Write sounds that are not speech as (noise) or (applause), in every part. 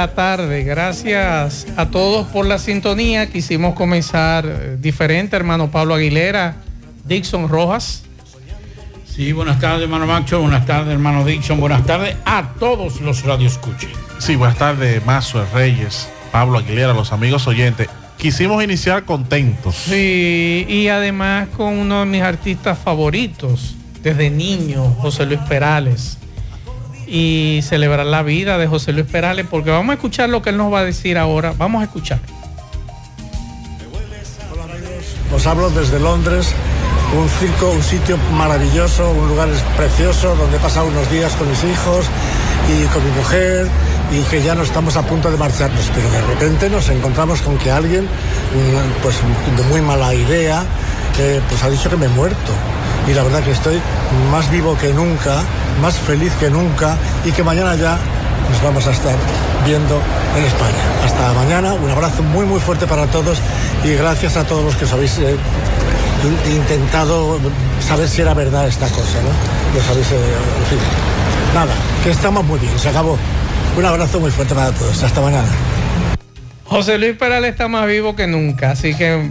La tarde. Gracias a todos por la sintonía. Quisimos comenzar eh, diferente, hermano Pablo Aguilera, Dixon Rojas. Sí, buenas tardes, hermano Macho. Buenas tardes, hermano Dixon. Buenas tardes a todos los radioescuches. Sí, buenas tardes, Mazo Reyes, Pablo Aguilera, los amigos oyentes. Quisimos iniciar contentos. Sí, y además con uno de mis artistas favoritos desde niño, José Luis Perales y celebrar la vida de José Luis Perales, porque vamos a escuchar lo que él nos va a decir ahora. Vamos a escuchar. Hola amigos, os hablo desde Londres, un circo, un sitio maravilloso, un lugar precioso donde he pasado unos días con mis hijos y con mi mujer y que ya no estamos a punto de marcharnos, pero de repente nos encontramos con que alguien, mm, pues de muy mala idea, eh, pues ha dicho que me he muerto. Y la verdad que estoy más vivo que nunca más feliz que nunca y que mañana ya nos vamos a estar viendo en España. Hasta mañana, un abrazo muy muy fuerte para todos y gracias a todos los que os habéis eh, intentado saber si era verdad esta cosa, ¿no? habéis, eh, nada, que estamos muy bien, se acabó. Un abrazo muy fuerte para todos, hasta mañana. José Luis Perales está más vivo que nunca, así que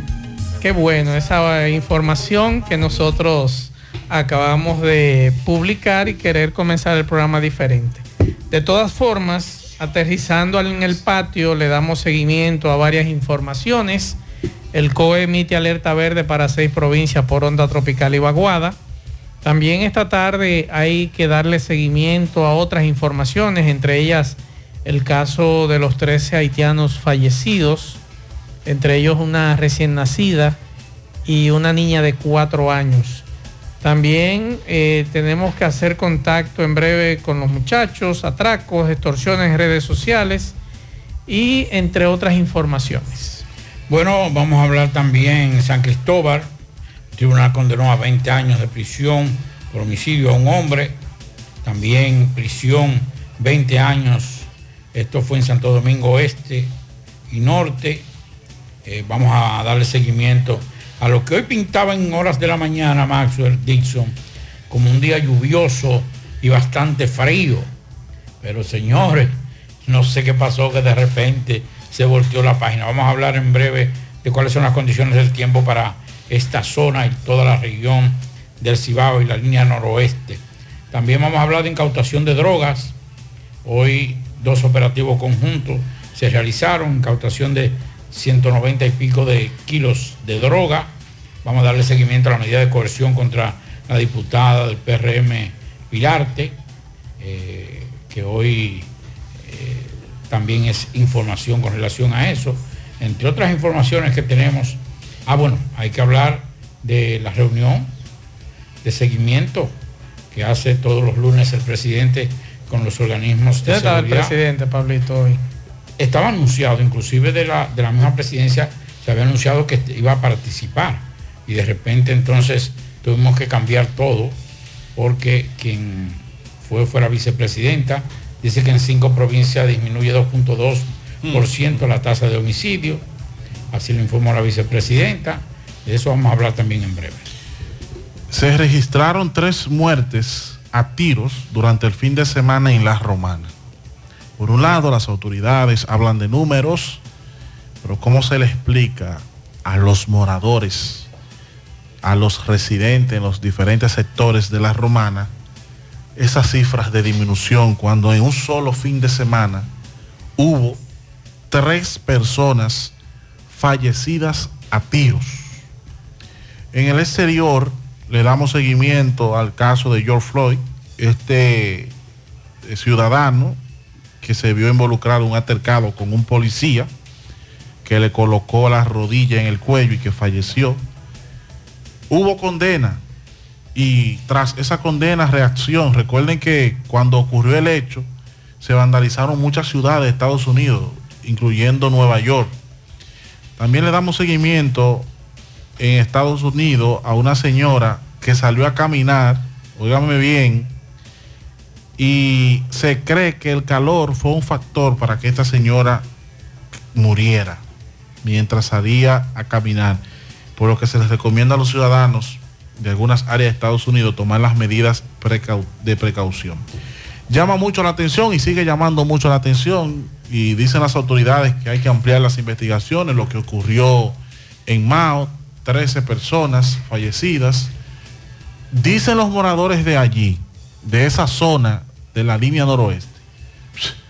qué bueno esa información que nosotros acabamos de publicar y querer comenzar el programa diferente. De todas formas, aterrizando en el patio, le damos seguimiento a varias informaciones. El COE emite alerta verde para seis provincias por onda tropical y vaguada. También esta tarde hay que darle seguimiento a otras informaciones, entre ellas el caso de los 13 haitianos fallecidos, entre ellos una recién nacida y una niña de cuatro años. También eh, tenemos que hacer contacto en breve con los muchachos, atracos, extorsiones en redes sociales y entre otras informaciones. Bueno, vamos a hablar también en San Cristóbal. El tribunal condenó a 20 años de prisión por homicidio a un hombre. También prisión 20 años. Esto fue en Santo Domingo Oeste y Norte. Eh, vamos a darle seguimiento a lo que hoy pintaba en horas de la mañana Maxwell Dixon como un día lluvioso y bastante frío. Pero señores, no sé qué pasó que de repente se volteó la página. Vamos a hablar en breve de cuáles son las condiciones del tiempo para esta zona y toda la región del Cibao y la línea noroeste. También vamos a hablar de incautación de drogas. Hoy dos operativos conjuntos se realizaron, incautación de 190 y pico de kilos de droga. Vamos a darle seguimiento a la medida de coerción contra la diputada del PRM Pilarte, eh, que hoy eh, también es información con relación a eso. Entre otras informaciones que tenemos, ah bueno, hay que hablar de la reunión de seguimiento que hace todos los lunes el presidente con los organismos de seguridad. el presidente, Pablito, hoy? Estaba anunciado, inclusive de la, de la misma presidencia, se había anunciado que iba a participar y de repente entonces tuvimos que cambiar todo porque quien fue fuera vicepresidenta dice que en cinco provincias disminuye 2.2% la tasa de homicidio, así lo informó la vicepresidenta, de eso vamos a hablar también en breve. Se registraron tres muertes a tiros durante el fin de semana en La Romana. Por un lado, las autoridades hablan de números, pero ¿cómo se le explica a los moradores, a los residentes en los diferentes sectores de la romana, esas cifras de disminución cuando en un solo fin de semana hubo tres personas fallecidas a tiros? En el exterior le damos seguimiento al caso de George Floyd, este eh, ciudadano que se vio involucrado un altercado con un policía que le colocó la rodilla en el cuello y que falleció. Hubo condena y tras esa condena reacción, recuerden que cuando ocurrió el hecho se vandalizaron muchas ciudades de Estados Unidos, incluyendo Nueva York. También le damos seguimiento en Estados Unidos a una señora que salió a caminar, óigame bien, y se cree que el calor fue un factor para que esta señora muriera mientras salía a caminar, por lo que se les recomienda a los ciudadanos de algunas áreas de Estados Unidos tomar las medidas de precaución. Llama mucho la atención y sigue llamando mucho la atención y dicen las autoridades que hay que ampliar las investigaciones, lo que ocurrió en Mao, 13 personas fallecidas. Dicen los moradores de allí, de esa zona de la línea noroeste,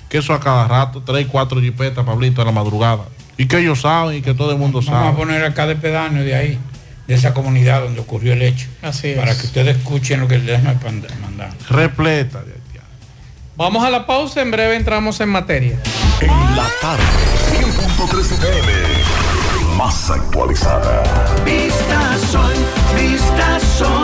que eso a cada rato, 3, 4 jipetas, Pablito, a la madrugada. Y que ellos saben y que todo el mundo sabe. Vamos a poner acá de pedáneo de ahí, de esa comunidad donde ocurrió el hecho. Así Para que ustedes escuchen lo que les mandar. Repleta de allá. Vamos a la pausa, en breve entramos en materia. En la tarde, 100.3 FM, más actualizada. Vista Sol, Vista Sol,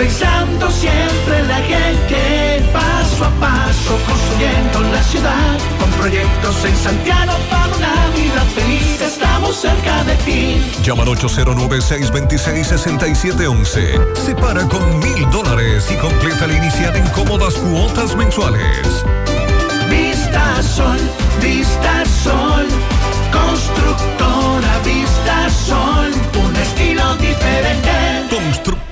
pensando siempre en la gente, paso a paso construyendo la ciudad, con proyectos en Santiago para una vida feliz, estamos cerca de ti. Llama al 809-626-6711. Separa con mil dólares y completa la inicial en cómodas cuotas mensuales. Vista Sol, Vista Sol,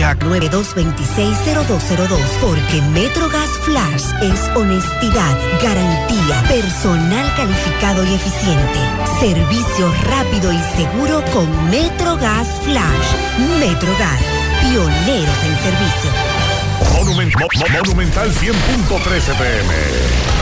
Ac- 92260202 porque Metrogas Flash es honestidad, garantía, personal calificado y eficiente, servicio rápido y seguro con Metrogas Flash. Metrogas, pioneros en servicio. Monument- Mo- Mo- Monumental 100.13 pm.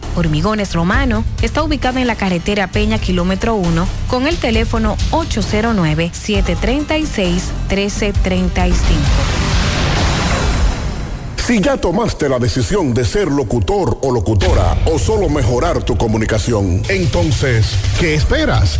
Hormigones Romano está ubicado en la carretera Peña Kilómetro 1 con el teléfono 809-736-1335. Si ya tomaste la decisión de ser locutor o locutora o solo mejorar tu comunicación, entonces, ¿qué esperas?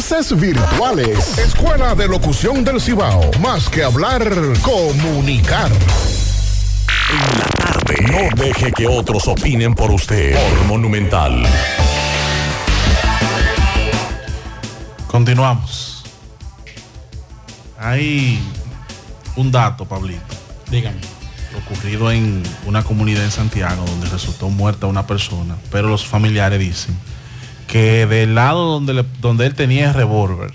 virtuales. Escuela de Locución del Cibao. Más que hablar, comunicar. En la tarde. No deje que otros opinen por usted. Por Monumental. Continuamos. Hay un dato, Pablito. Dígame. Ocurrido en una comunidad en Santiago donde resultó muerta una persona, pero los familiares dicen que del lado donde, le- donde él tenía el revólver,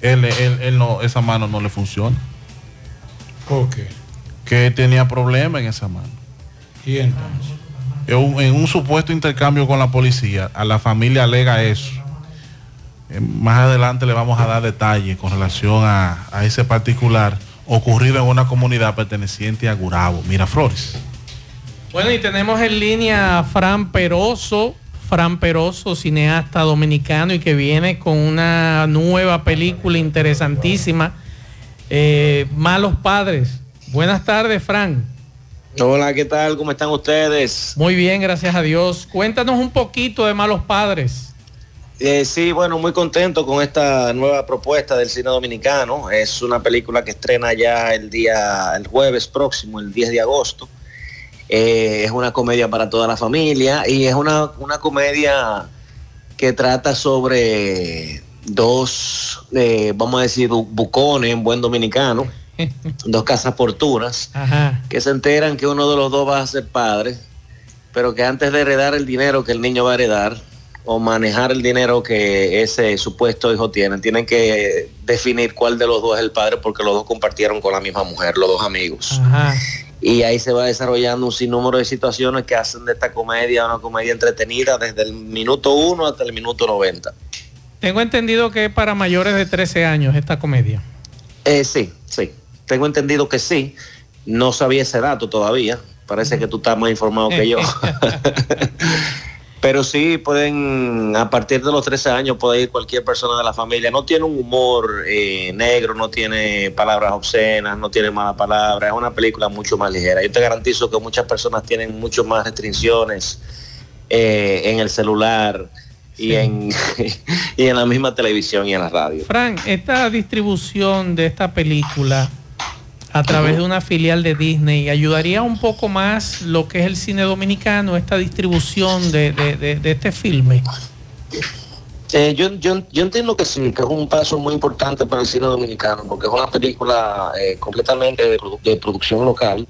él, él- él no, esa mano no le funciona. ¿Por qué? Que tenía problemas en esa mano. ¿Y entonces? En un, en un supuesto intercambio con la policía, a la familia alega eso. Eh, Más adelante le vamos a dar detalles con relación a, a ese particular ocurrido en una comunidad perteneciente a Gurabo, Miraflores. Bueno, y tenemos en línea a Fran Peroso, Fran Peroso, cineasta dominicano y que viene con una nueva película interesantísima, eh, Malos Padres. Buenas tardes, Fran. Hola, ¿qué tal? ¿Cómo están ustedes? Muy bien, gracias a Dios. Cuéntanos un poquito de Malos Padres. Eh, sí, bueno, muy contento con esta nueva propuesta del cine dominicano. Es una película que estrena ya el día, el jueves próximo, el 10 de agosto. Eh, es una comedia para toda la familia y es una, una comedia que trata sobre dos, eh, vamos a decir, bu- bucones en buen dominicano, (laughs) dos casas portunas, Ajá. que se enteran que uno de los dos va a ser padre, pero que antes de heredar el dinero que el niño va a heredar, o manejar el dinero que ese supuesto hijo tiene, tienen que definir cuál de los dos es el padre porque los dos compartieron con la misma mujer, los dos amigos. Ajá. Y ahí se va desarrollando un sinnúmero de situaciones que hacen de esta comedia una comedia entretenida desde el minuto 1 hasta el minuto 90. Tengo entendido que es para mayores de 13 años esta comedia. Eh, sí, sí. Tengo entendido que sí. No sabía ese dato todavía. Parece que tú estás más informado que yo. (laughs) Pero sí, pueden, a partir de los 13 años puede ir cualquier persona de la familia. No tiene un humor eh, negro, no tiene palabras obscenas, no tiene malas palabras. Es una película mucho más ligera. Yo te garantizo que muchas personas tienen mucho más restricciones eh, en el celular y, en, (laughs) y en la misma televisión y en la radio. Fran, esta distribución de esta película a través de una filial de Disney ayudaría un poco más lo que es el cine dominicano, esta distribución de, de- de- este filme. Eh, yo, yo, yo entiendo que sí, que es un paso muy importante para el cine dominicano, porque es una película eh, completamente de, produ- de producción local.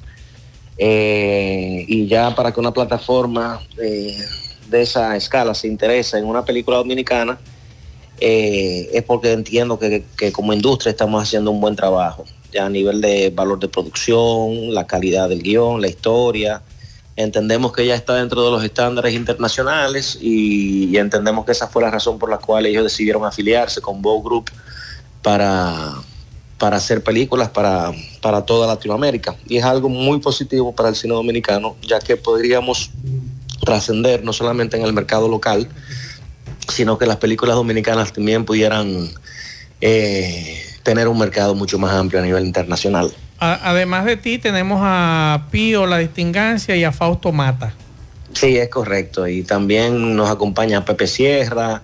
Eh, y ya para que una plataforma de esa escala se interese en una película dominicana, es porque entiendo que, como industria estamos haciendo un buen trabajo, a nivel de valor de producción, la calidad del guion, la historia. Entendemos que ya está dentro de los estándares internacionales y, y entendemos que esa fue la razón por la cual ellos decidieron afiliarse con Bow Group para, para hacer películas para, para toda Latinoamérica. Y es algo muy positivo para el cine dominicano, ya que podríamos trascender no solamente en el mercado local, sino que las películas dominicanas también pudieran eh, tener un mercado mucho más amplio a nivel internacional. Además de ti tenemos a Pío La Distingancia y a Fausto Mata. Sí, es correcto. Y también nos acompaña Pepe Sierra,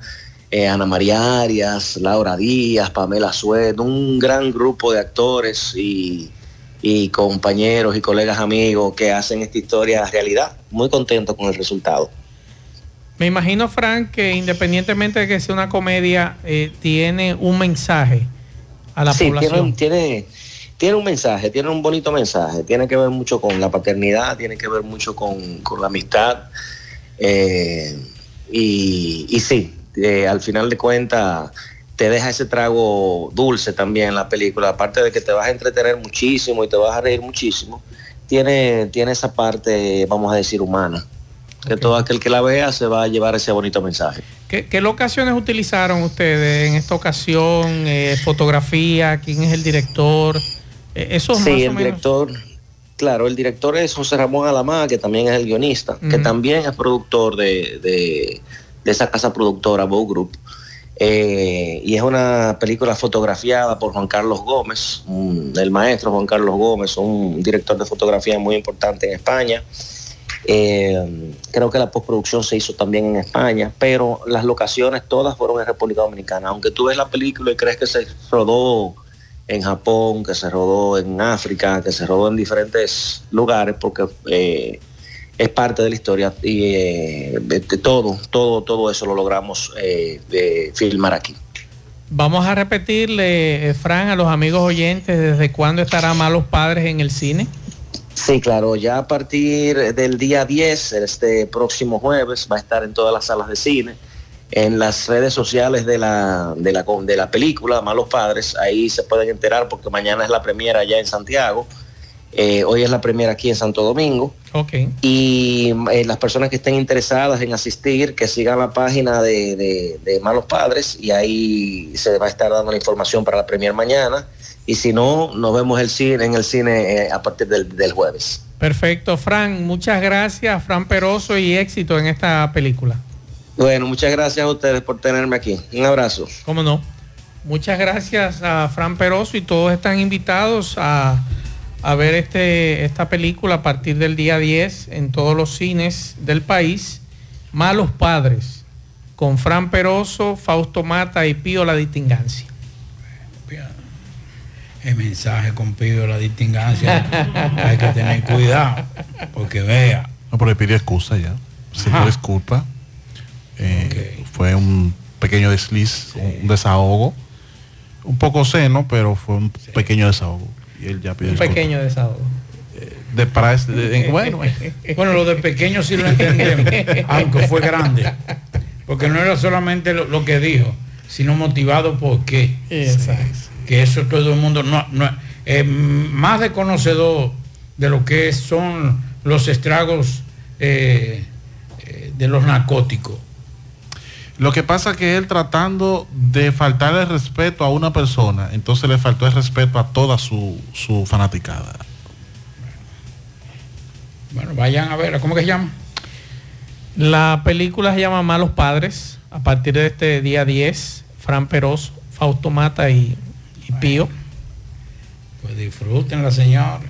eh, Ana María Arias, Laura Díaz, Pamela Suet, un gran grupo de actores y, y compañeros y colegas amigos que hacen esta historia realidad. Muy contento con el resultado. Me imagino, Fran, que independientemente de que sea una comedia, eh, tiene un mensaje a la sí, población. Tiene, tiene, tiene un mensaje, tiene un bonito mensaje. Tiene que ver mucho con la paternidad, tiene que ver mucho con, con la amistad. eh, y, y sí, eh, al final de cuentas te deja ese trago dulce también la película. Aparte de que te vas a entretener muchísimo y te vas a reír muchísimo, tiene, tiene esa parte, vamos a decir, humana. Que todo aquel que la vea se va a llevar ese bonito mensaje. ¿Qué ¿Qué, qué locaciones utilizaron ustedes en esta ocasión? Eh, ¿Fotografía? ¿Quién es el director? Eh, eso más Sí, o el menos- director, claro, el director es José Ramón Alamá, que también es el guionista, que también es productor de, de- de esa casa productora, Bow Group. Eh, y es una película fotografiada por Juan Carlos Gómez, el maestro Juan Carlos Gómez, un director de fotografía muy importante en España. Eh, creo que la postproducción se hizo también en España, pero las locaciones todas fueron en República Dominicana. Aunque tú ves la película y crees que se rodó en Japón, que se rodó en África, que se rodó en diferentes lugares, porque eh, es parte de la historia y eh, de- todo, todo, todo eso lo logramos eh, filmar aquí. Vamos a repetirle, Fran, a los amigos oyentes, ¿desde cuándo estará Malos Padres en el cine? Sí, claro, ya a partir del día 10, este próximo jueves, va a estar en todas las salas de cine, en las redes sociales de la, de la, de la película Malos Padres, ahí se pueden enterar porque mañana es la premiera allá en Santiago, eh, hoy es la premiera aquí en Santo Domingo, Ok. y eh, las personas que estén interesadas en asistir, que sigan la página de, de- de Malos Padres y ahí se va a estar dando la información para la premier mañana. Y si no, nos vemos el cine, en el cine eh, a partir del, del jueves. Perfecto, Fran, muchas gracias, Fran Peroso, y éxito en esta película. Bueno, muchas gracias a ustedes por tenerme aquí. Un abrazo. ¿Cómo no? Muchas gracias a Fran Peroso y todos están invitados a, a ver este, esta película a partir del día 10 en todos los cines del país. Malos Padres, con Fran Peroso, Fausto Mata y Pío La Distingancia. El mensaje con pido la distingancia. (laughs) Hay que tener cuidado. Porque vea. No, pero le pidió excusa ya. Se dio disculpa. Eh, Fue un pequeño desliz, un desahogo. Un poco seno, pero fue un pequeño desahogo. Y él ya pidió Un disculpa. pequeño desahogo. De para este- de- de- bueno, Bueno, lo de pequeño sí lo entendemos, aunque fue grande. Porque no era solamente lo, lo que dijo, sino motivado por qué. Que eso todo el mundo no, no eh, más de conocedor de lo que son los estragos eh, eh, de los narcóticos. Lo que pasa es que él tratando de faltarle respeto a una persona, entonces le faltó el respeto a toda su, su fanaticada. Bueno, vayan a ver, ¿cómo que se llama? La película se llama Malos Padres, a partir de este día 10, Fran Peroso, Fausto Mata y, y Pío. Pues disfruten la señora.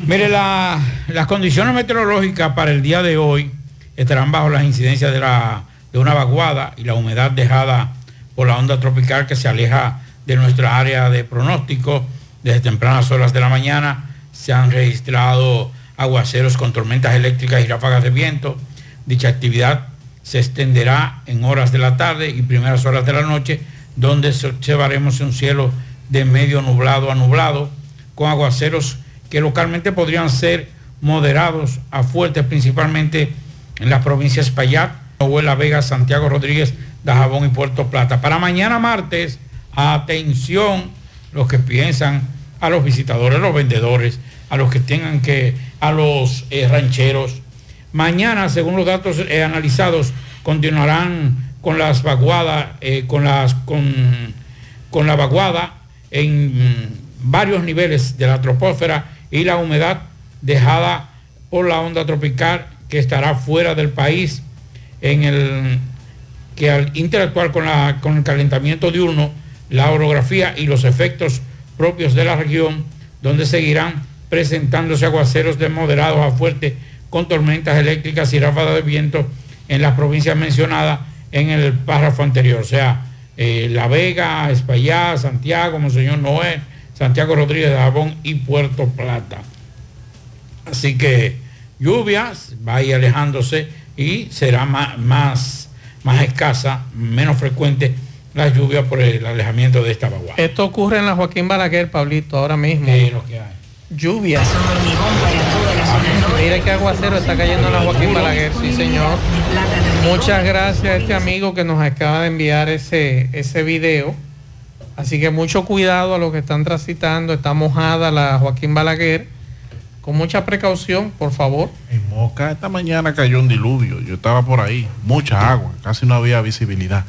Mire, la- las condiciones meteorológicas para el día de hoy estarán bajo las incidencias de, la, de una vaguada y la humedad dejada por la onda tropical que se aleja de nuestra área de pronóstico. Desde tempranas horas de la mañana se han registrado aguaceros con tormentas eléctricas y ráfagas de viento. Dicha actividad se extenderá en horas de la tarde y primeras horas de la noche, donde se- observaremos un cielo de medio nublado a nublado, con aguaceros que localmente podrían ser moderados a fuertes, principalmente en las provincias Espaillat, Novuela Vega, Santiago Rodríguez, Dajabón y Puerto Plata. Para mañana martes, atención los que piensan, a los visitadores, a los vendedores, a los que tengan que, a los eh, rancheros. Mañana, según los datos eh, analizados, continuarán con las vaguadas, eh, con las con, con la vaguada en varios niveles de la troposfera y la humedad dejada por la onda tropical que estará fuera del país en el que al interactuar con, la, con el calentamiento diurno, la orografía y los efectos propios de la región, donde seguirán presentándose aguaceros de moderados a fuertes con tormentas eléctricas y ráfagas de viento en las provincias mencionadas en el párrafo anterior, o sea, eh, La Vega, Espaillá, Santiago, Monseñor Noé, Santiago Rodríguez de Jabón y Puerto Plata. Así que lluvias va a ir alejándose y será más, más, más escasa, menos frecuente la lluvia por el alejamiento de esta vaguada. Esto ocurre en la Joaquín Balaguer, Pablito, ahora mismo. Es lo que hay. Lluvias. Mire qué aguacero está cayendo en la Joaquín Balaguer, sí señor. Muchas gracias a este amigo que nos acaba de enviar ese, ese video. Así que mucho cuidado a los que están transitando. Está mojada la Joaquín Balaguer con mucha precaución, por favor. En Moca esta mañana cayó un diluvio, yo estaba por ahí, mucha agua, casi no había visibilidad.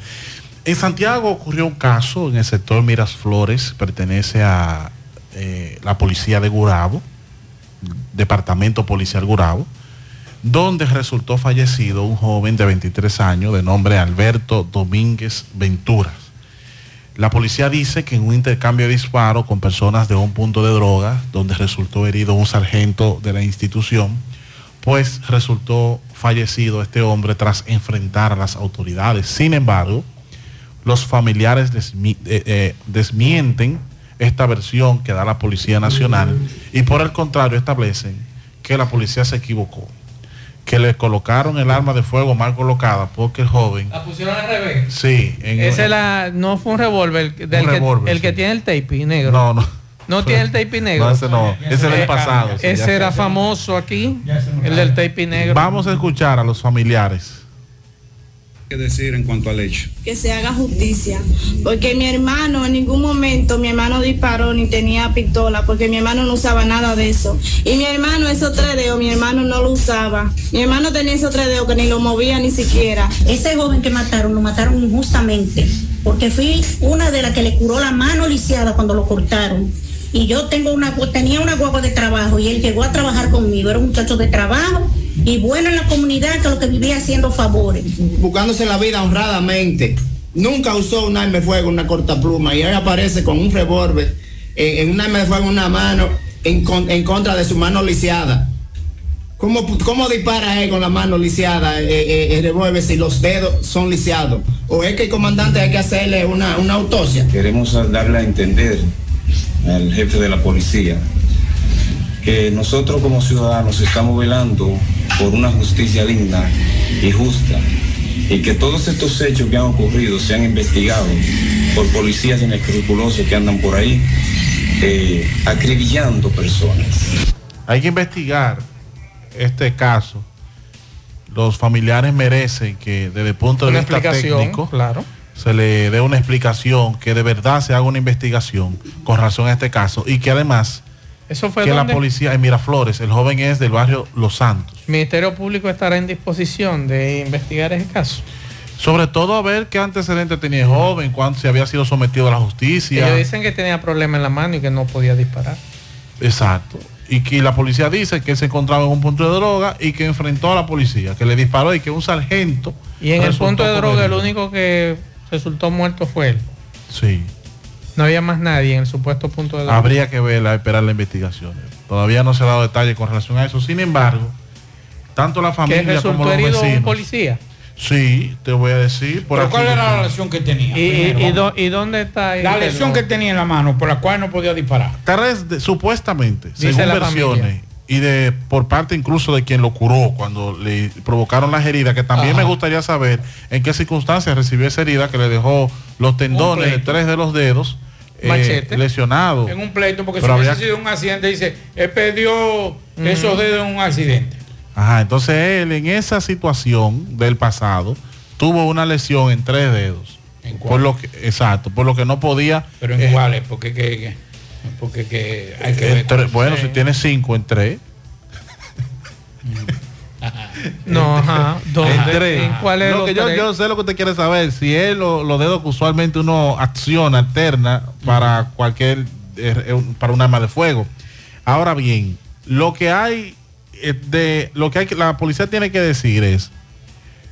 En Santiago ocurrió un caso en el sector Mirasflores, pertenece a eh, la policía de Gurabo, departamento policial Gurabo, donde resultó fallecido un joven de 23 años de nombre Alberto Domínguez Venturas. La policía dice que en un intercambio de disparos con personas de un punto de droga, donde resultó herido un sargento de la institución, pues resultó fallecido este hombre tras enfrentar a las autoridades. Sin embargo, los familiares eh, eh, desmienten esta versión que da la Policía Nacional y por el contrario establecen que la policía se equivocó, que le colocaron el arma de fuego mal colocada porque el joven, La pusieron al revés. sí, en Ese la, no fue un revólver, del que, revólver, el que tiene el tape negro. no, no, No tiene el tape negro. No, ese no, ese es del Eh, pasado. ese era famoso aquí, el del tape negro. Vamos a escuchar a los familiares. ¿Qué decir en cuanto al hecho? que se haga justicia. Porque mi hermano, en ningún momento, mi hermano disparó ni tenía pistola, porque mi hermano no usaba nada de eso. Y mi hermano, esos tres dedos, mi hermano no lo usaba. Mi hermano tenía esos tres dedos que ni lo movía ni siquiera. Ese joven que mataron, lo mataron injustamente, porque fui una de las que le curó la mano lisiada cuando lo cortaron. Y yo tengo una, tenía una guagua de trabajo y él llegó a trabajar conmigo, era un muchacho de trabajo y bueno en la comunidad que lo que vivía haciendo favores. buscándose la vida honradamente. Nunca usó un arma de fuego, una cortapluma, y ahora aparece con un revólver, en, en un arma de fuego en una mano, en, con- en contra de su mano lisiada. ¿Cómo, cómo dispara él con la mano lisiada eh, eh, el revólver si los dedos son lisiados? ¿O es que el comandante hay que hacerle una, una autopsia? Queremos darle a entender al jefe de la policía que nosotros como ciudadanos estamos velando por una justicia digna y justa y que todos estos hechos que han ocurrido sean investigados por policías inescrupulosos que andan por ahí eh, acribillando personas. Hay que investigar este caso. Los familiares merecen que desde el punto de Una vista técnico claro. se le dé una explicación, que de verdad se haga una investigación con razón a este caso y que además Eso fue que la policía en Miraflores, el joven es del barrio Los Santos. el Ministerio Público estará en disposición de investigar ese caso. Sobre todo a ver qué antecedentes tenía el joven, cuándo se había sido sometido a la justicia. Ellos dicen que tenía problemas en la mano y que no podía disparar. Exacto. Y que la policía dice que él se encontraba en un punto de droga y que enfrentó a la policía, que le disparó y que un sargento. Y en el punto de droga el único que resultó muerto fue él. Sí. No había más nadie en el supuesto punto de droga. Habría que ver, esperar la investigación. Todavía no se ha dado detalle con relación a eso. Sin embargo, tanto la familia como los herido un vecinos. policía. Sí, te voy a decir. Por ¿Pero aquí cuál era la lesión que tenía? ¿Y, Primero, dónde está? ahí la lesión que tenía en la mano por la cual no podía disparar. Carres, de- supuestamente, Dice según la versiones, familia. y de por parte incluso de quien lo curó cuando le provocaron las heridas, que también Ajá. me gustaría saber en qué circunstancias recibió esa herida que le dejó los tendones de tres de los dedos eh, Machete. lesionados. En un pleito, porque si hubiese habría- sido un accidente, dice, él perdió esos dedos en un accidente. Ajá, entonces él en esa situación del pasado tuvo una lesión en tres dedos. ¿En Por cuál? lo que, exacto, por lo que no podía. Pero en eh, cuáles, porque que, que- porque que hay que bueno, si tiene cinco en tres. (laughs) No, ajá. ¿Dónde? En tres. ¿En cuál es Lo los que yo, tres? yo sé lo que usted quiere saber. Si es lo- los dedos que usualmente uno acciona alterna para cualquier, eh, eh, para un arma de fuego. Ahora bien, lo que hay eh, de, lo que hay que, la policía tiene que decir es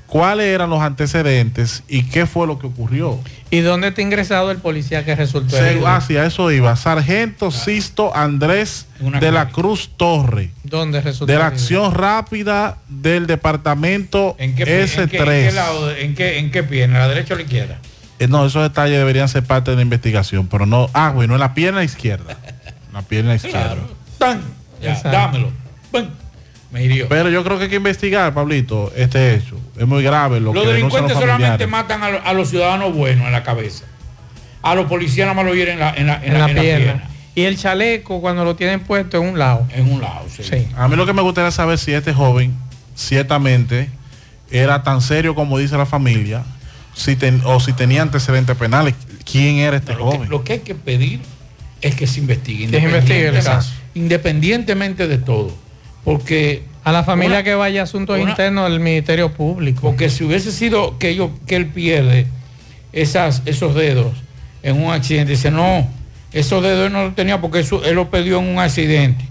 cuáles eran los antecedentes y qué fue lo que ocurrió. ¿Y dónde está ingresado el policía que resultó herido? ah, sí, a eso iba. Sargento Sisto Andrés Una de la. Cruz Torre. ¿Dónde resultó De la acción rápida del departamento ¿En qué, pie- S3. en qué- en qué lado, en qué, en qué pierna? ¿La derecha o la izquierda? Eh, no, esos detalles deberían ser parte de la investigación, pero no. Ah, bueno, en la pierna izquierda. La pierna izquierda. ¡Tan! Ya, Exacto. dámelo. Me hirió. Pero yo creo que hay que investigar, Pablito, este hecho. Es muy grave lo Los que delincuentes los solamente matan a, lo- a los ciudadanos buenos en la cabeza. A los policías nada más lo hieren en la, en la, en En la- la en la pierna. pierna. Y el chaleco cuando lo tienen puesto en un lado. En un lado, sí. Sí. A mí lo que me gustaría saber si este joven ciertamente era tan serio como dice la familia, si ten- o si tenía antecedentes penales. ¿Quién era este Lo que, joven? lo que hay que pedir es que se investigue. Que se investigue el caso. Independientemente de todo. Porque A la familia una- que vaya a asuntos una- internos del Ministerio Público. Porque si hubiese sido que, ellos, que él pierde esas, esos dedos en un accidente, dice, no, esos dedos él no los tenía porque eso, él lo perdió en un accidente.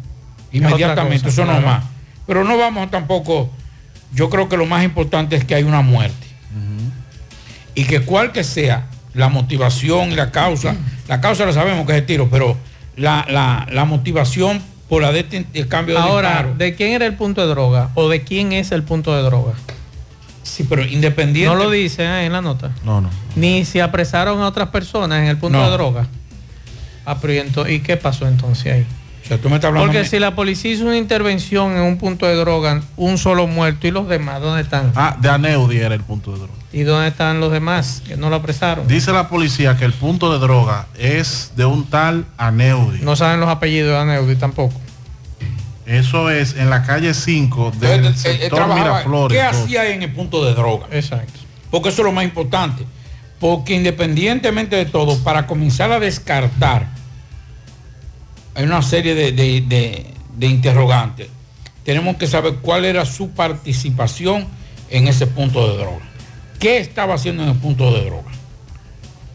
Inmediatamente, cosa, eso no claro. más. Pero no vamos tampoco, yo creo que lo más importante es que hay una muerte. Y que cual que sea la motivación y la causa, la causa la sabemos que es el tiro, pero la, la- la motivación por la de el cambio de Ahora, disparo. ¿de quién era el punto de droga? ¿O de quién es el punto de droga? Sí, pero independiente. No lo dice eh, en la nota. No, no. Ni si apresaron a otras personas en el punto No. de droga. Ah, pero ¿y, ento- ¿y qué pasó entonces ahí? O sea, tú me estás hablando Porque si la policía hizo una intervención en un punto de droga, un solo muerto y los demás, ¿dónde están? Ah, de Aneudi era el punto de droga. ¿Y dónde están los demás que no lo apresaron? Dice la policía que el punto de droga es de un tal Aneudi. No saben los apellidos de Aneudi tampoco. Eso es en la calle 5 del Entonces, sector Miraflores. ¿Qué hacía en el punto de droga? Exacto. Porque eso es lo más importante. Porque independientemente de todo, para comenzar a descartar, hay una serie de, de- de- de interrogantes. Tenemos que saber cuál era su participación en ese punto de droga. ¿Qué estaba haciendo en el punto de droga?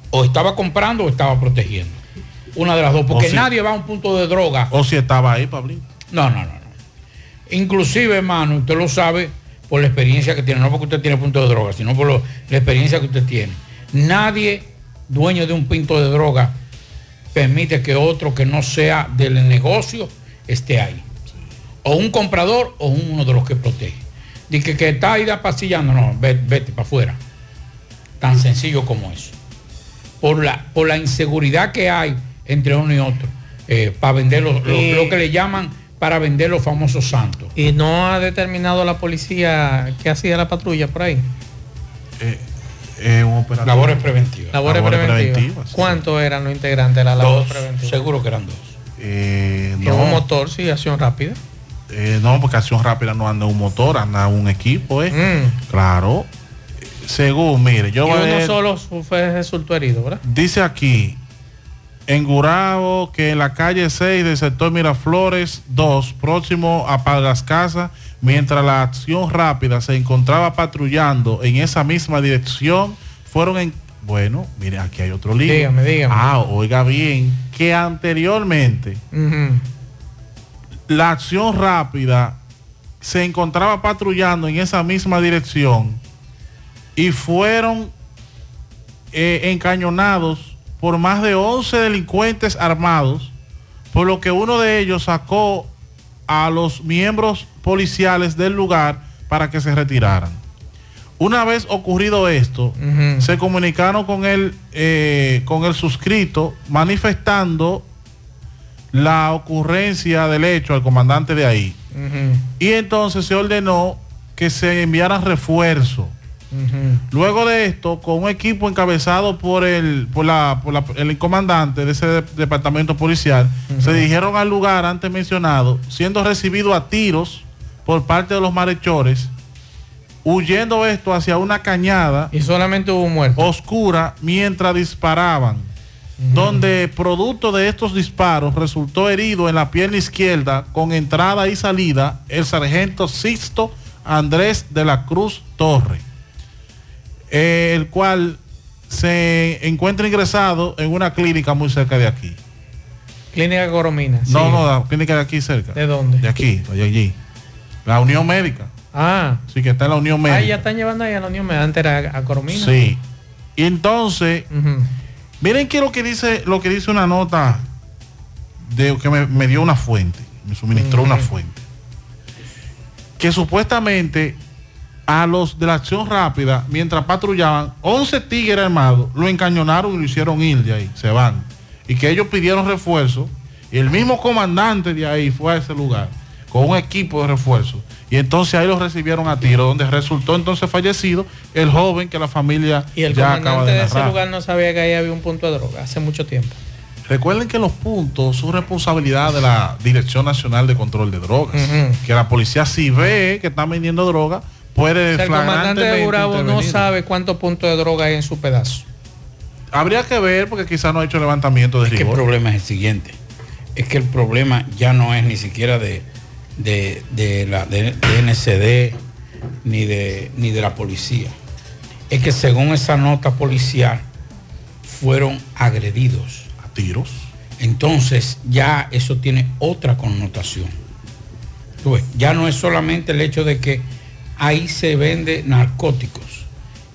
O estaba comprando o estaba protegiendo. Una de las dos. Porque si- nadie va a un punto de droga O si estaba ahí, Pablito. no, no, no, no. Inclusive, hermano, usted lo sabe por la experiencia que tiene, no porque usted tiene punto de droga, sino por lo- la experiencia que usted tiene. Nadie dueño de un pinto de droga permite que otro que no sea del negocio esté ahí. O un comprador o uno de los que protege. Dice que, que está ahí pasillando, no, vete, vete para afuera. Tan sencillo como eso. Por la, por la inseguridad que hay entre uno y otro. eh, para vender los- lo que le llaman para vender los famosos santos. ¿Y no ha determinado la policía qué hacía la patrulla por ahí? Eh, un operativo. Labores preventivas. Labores, Labores preventivas. preventivas, sí. ¿Cuántos eran los integrantes de la labor preventiva? seguro que eran dos. Eh, Y no, un motor, sí, acción rápida. eh, no, porque acción rápida no anda un motor, anda un equipo, ¿eh? Mm. Claro. Según, mire, yo y voy a uno leer- solo fue resultó herido, ¿verdad? Dice aquí, en Gurabo, que en la calle 6 del sector Miraflores 2, próximo a Padras Casas, mientras la acción rápida se encontraba patrullando en esa misma dirección, fueron en... Bueno, mire, aquí hay otro lío. Dígame, dígame. Ah, oiga bien, que anteriormente la acción rápida se encontraba patrullando en esa misma dirección y fueron eh, encañonados por más de 11 delincuentes armados, por lo que uno de ellos sacó a los miembros policiales del lugar para que se retiraran. Una vez ocurrido esto, se comunicaron con el, eh, con el suscrito manifestando la ocurrencia del hecho al comandante de ahí. Y entonces se ordenó que se enviaran refuerzos. Luego de esto, con un equipo encabezado por el, por la, por la- el comandante de ese de- departamento policial, se dirigieron al lugar antes mencionado, siendo recibido a tiros por parte de los malhechores, huyendo esto hacia una cañada Y solamente hubo un muerto. oscura mientras disparaban, donde producto de estos disparos resultó herido en la pierna izquierda con entrada y salida el sargento Sixto Andrés de la Cruz Torre, eh, el cual se encuentra ingresado en una clínica muy cerca de aquí. Clínica Coromina. No, sí. no, la clínica de aquí cerca. ¿De dónde? De aquí, de allí. La Unión Médica. Ah. Sí, que está en la Unión Médica. Ah, ya están llevando ahí a la Unión Médica. Antes era a Coromina. Sí. Y entonces, miren que lo que dice, lo que dice una nota de que me, me dio una fuente, me suministró una fuente. Que supuestamente a los de la acción rápida, mientras patrullaban, 11 tigres armados, lo encañonaron y lo hicieron ir de ahí, se van. Y que ellos pidieron refuerzo, y el mismo comandante de ahí fue a ese lugar, con un equipo de refuerzo. Y entonces ahí lo recibieron a tiro, donde resultó entonces fallecido el joven que la familia Y el ya acaba comandante de de ese lugar no sabía que ahí había un punto de droga hace mucho tiempo. Recuerden que los puntos son responsabilidad de la Dirección Nacional de Control de Drogas. Que la policía si ve que están vendiendo droga, puede O sea, el comandante de Gurabo no sabe cuántos puntos de droga hay en su pedazo. Habría que ver porque quizás no ha hecho levantamiento de Es que el problema es el siguiente. Es que el problema ya no es ni siquiera de, de, de la de, de NCD ni de, ni de la policía. Es que según esa nota policial fueron agredidos. A tiros. Entonces ya eso tiene otra connotación. Tú ves, ya no es solamente el hecho de que ahí se vende narcóticos,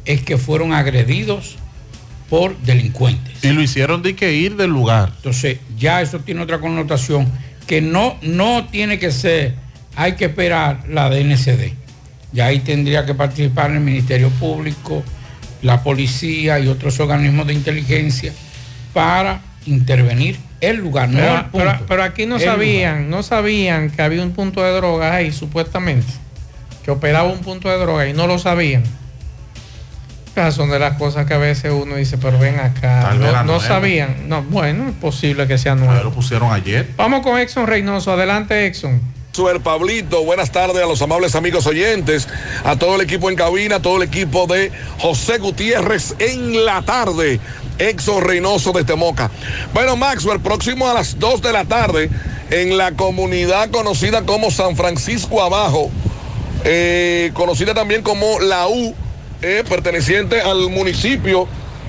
es que fueron agredidos por delincuentes. Y lo hicieron de que ir del lugar. Entonces, ya eso tiene otra connotación que no, no tiene que ser, hay que esperar la DNCD. Ya ahí tendría que participar el Ministerio Público, la policía y otros organismos de inteligencia para intervenir el lugar, no el Pero, punto. pero- pero aquí no sabían, no sabían que había un punto de droga ahí, supuestamente. Que operaba un punto de droga y no lo sabían. Esas son de las cosas que a veces uno dice, pero ven acá. No, sabían. No, bueno, es posible que sea Lo nuevo. pusieron ayer. Vamos con Exxon Reynoso. Adelante, Exxon. Suer Pablito, buenas tardes a los amables amigos oyentes, a todo el equipo en cabina, a todo el equipo de José Gutiérrez en la tarde, Exxon Reynoso de Temoca. Bueno, Maxwell, próximo a las 2 de la tarde, en la comunidad conocida como San Francisco Abajo, eh, conocida también como La U, eh, perteneciente al municipio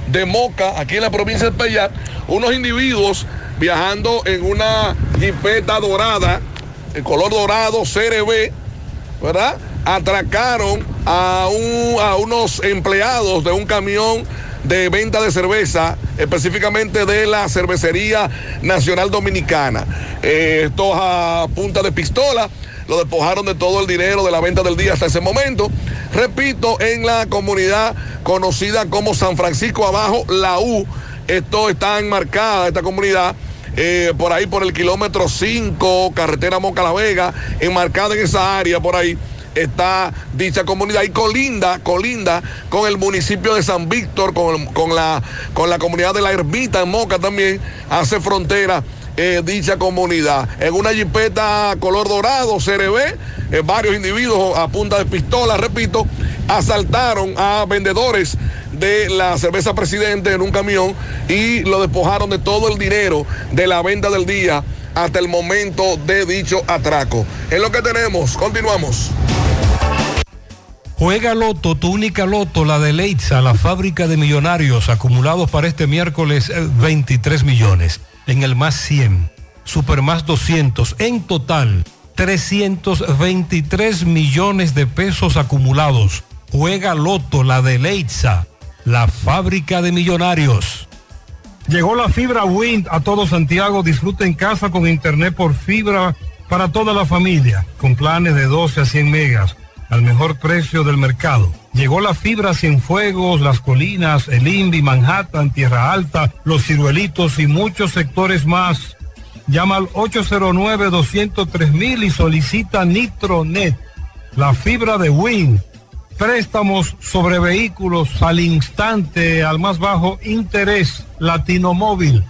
de Moca, aquí en la provincia de Payat, unos individuos viajando en una jipeta dorada, el color dorado, CRB, ¿verdad? Atracaron a, un- a unos empleados de un camión de venta de cerveza, específicamente de la Cervecería Nacional Dominicana. Eh, esto a punta de pistola, lo despojaron de todo el dinero de la venta del día hasta ese momento. Repito, en la comunidad conocida como San Francisco Abajo, la U, esto está enmarcada, esta comunidad, eh, por ahí por el kilómetro 5, carretera Moca La Vega, enmarcada en esa área por ahí está dicha comunidad y colinda, colinda con el municipio de San Víctor, con, con la, con la comunidad de la Ermita en Moca también, hace frontera eh, dicha comunidad. En una jipeta color dorado, CRB, eh, varios individuos a punta de pistola, repito, asaltaron a vendedores de la cerveza presidente en un camión y lo despojaron de todo el dinero de la venta del día hasta el momento de dicho atraco. Es lo que tenemos. Continuamos. Juega Loto, tu única Loto, la de Leitza, la fábrica de millonarios, acumulados para este miércoles eh, 23 millones. En el más 100, Super más 200, en total 323 millones de pesos acumulados. Juega Loto, la de Leitza, la fábrica de millonarios. Llegó la fibra Wind a todo Santiago. Disfruta en casa con internet por fibra para toda la familia, con planes de 12 a 100 megas, al mejor precio del mercado. Llegó la fibra Cienfuegos, Las Colinas, El Invi, Manhattan, Tierra Alta, Los Ciruelitos y muchos sectores más. Llama al 809-203 y solicita Nitronet, la fibra de Wind. Préstamos sobre vehículos al instante, al más bajo interés, Latino Móvil.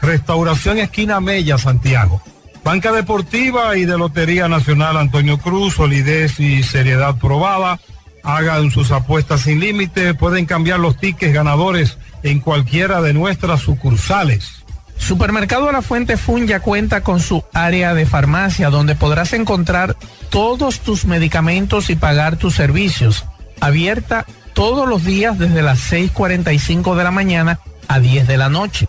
Restauración Esquina Mella, Santiago. Banca Deportiva y de Lotería Nacional Antonio Cruz, solidez y seriedad probada. Hagan sus apuestas sin límite, pueden cambiar los tickets ganadores en cualquiera de nuestras sucursales. Supermercado La Fuente Fun ya cuenta con su área de farmacia donde podrás encontrar todos tus medicamentos y pagar tus servicios. Abierta todos los días desde las 6.45 de la mañana a 10 de la noche.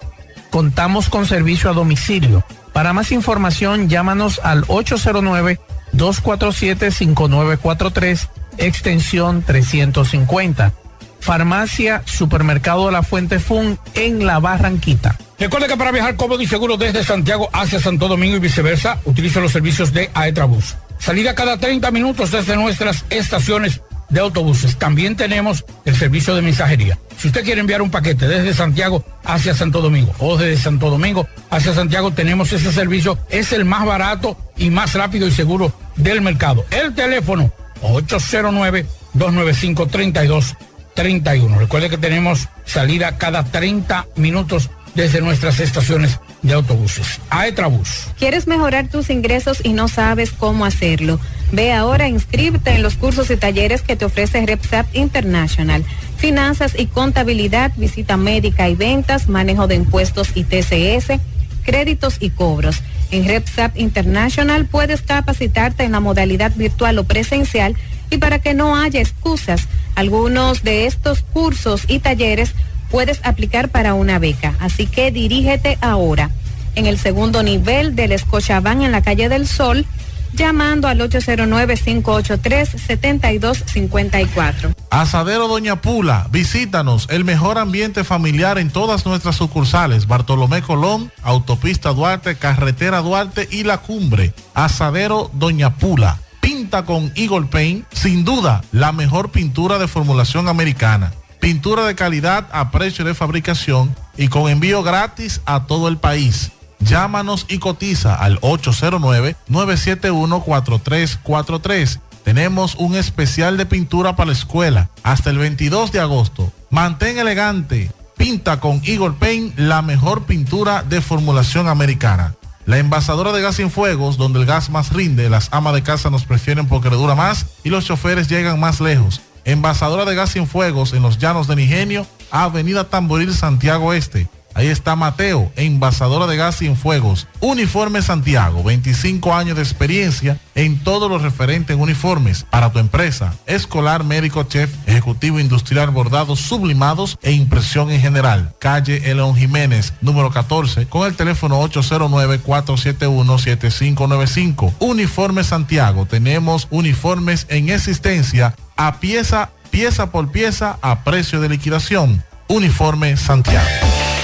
Contamos con servicio a domicilio. Para más información llámanos al 809-247-5943 extensión 350. Farmacia Supermercado La Fuente Fun en La Barranquita. Recuerde que para viajar cómodo y seguro desde Santiago hacia Santo Domingo y viceversa, utilice los servicios de Aetrabús. Salida cada 30 minutos desde nuestras estaciones de autobuses. También tenemos el servicio de mensajería. Si usted quiere enviar un paquete desde Santiago hacia Santo Domingo o desde Santo Domingo hacia Santiago, tenemos ese servicio. Es el más barato y más rápido y seguro del mercado. El teléfono 809-295-3231. Recuerde que tenemos salida cada 30 minutos desde nuestras estaciones de autobuses. Aetrabús. ¿Quieres mejorar tus ingresos y no sabes cómo hacerlo? Ve ahora, inscríbete en los cursos y talleres que te ofrece RepSap International. finanzas y contabilidad, visita médica y ventas, manejo de impuestos y TCS, créditos y cobros. En RepSap International puedes capacitarte en la modalidad virtual o presencial y para que no haya excusas, algunos de estos cursos y talleres puedes aplicar para una beca. Así que dirígete ahora en el segundo nivel del Escochabán en la calle del Sol, llamando al 809-583-7254. Asadero Doña Pula, visítanos, el mejor ambiente familiar en todas nuestras sucursales, Bartolomé Colón, Autopista Duarte, Carretera Duarte y La Cumbre. Asadero Doña Pula, pinta con Eagle Paint, sin duda la mejor pintura de formulación americana. Pintura de calidad a precio de fabricación y con envío gratis a todo el país. Llámanos y cotiza al 809-971-4343. Tenemos un especial de pintura para la escuela hasta el 22 de agosto. Mantén elegante. Pinta con Eagle Paint la mejor pintura de formulación americana. La envasadora de gas sin fuegos, donde el gas más rinde, las amas de casa nos prefieren porque le dura más y los choferes llegan más lejos. Envasadora de gas sin fuegos en los llanos de Nigenio, Avenida Tamboril, Santiago Este. Ahí está Mateo, envasadora de gas sin fuegos. Uniforme Santiago, 25 años de experiencia en todo lo referente en uniformes para tu empresa, escolar, médico, chef, ejecutivo industrial, bordados, sublimados e impresión en general. Calle Eleón Jiménez, número 14, con el teléfono 809-471-7595. Uniforme Santiago, tenemos uniformes en existencia a pieza, pieza por pieza a precio de liquidación. Uniforme Santiago.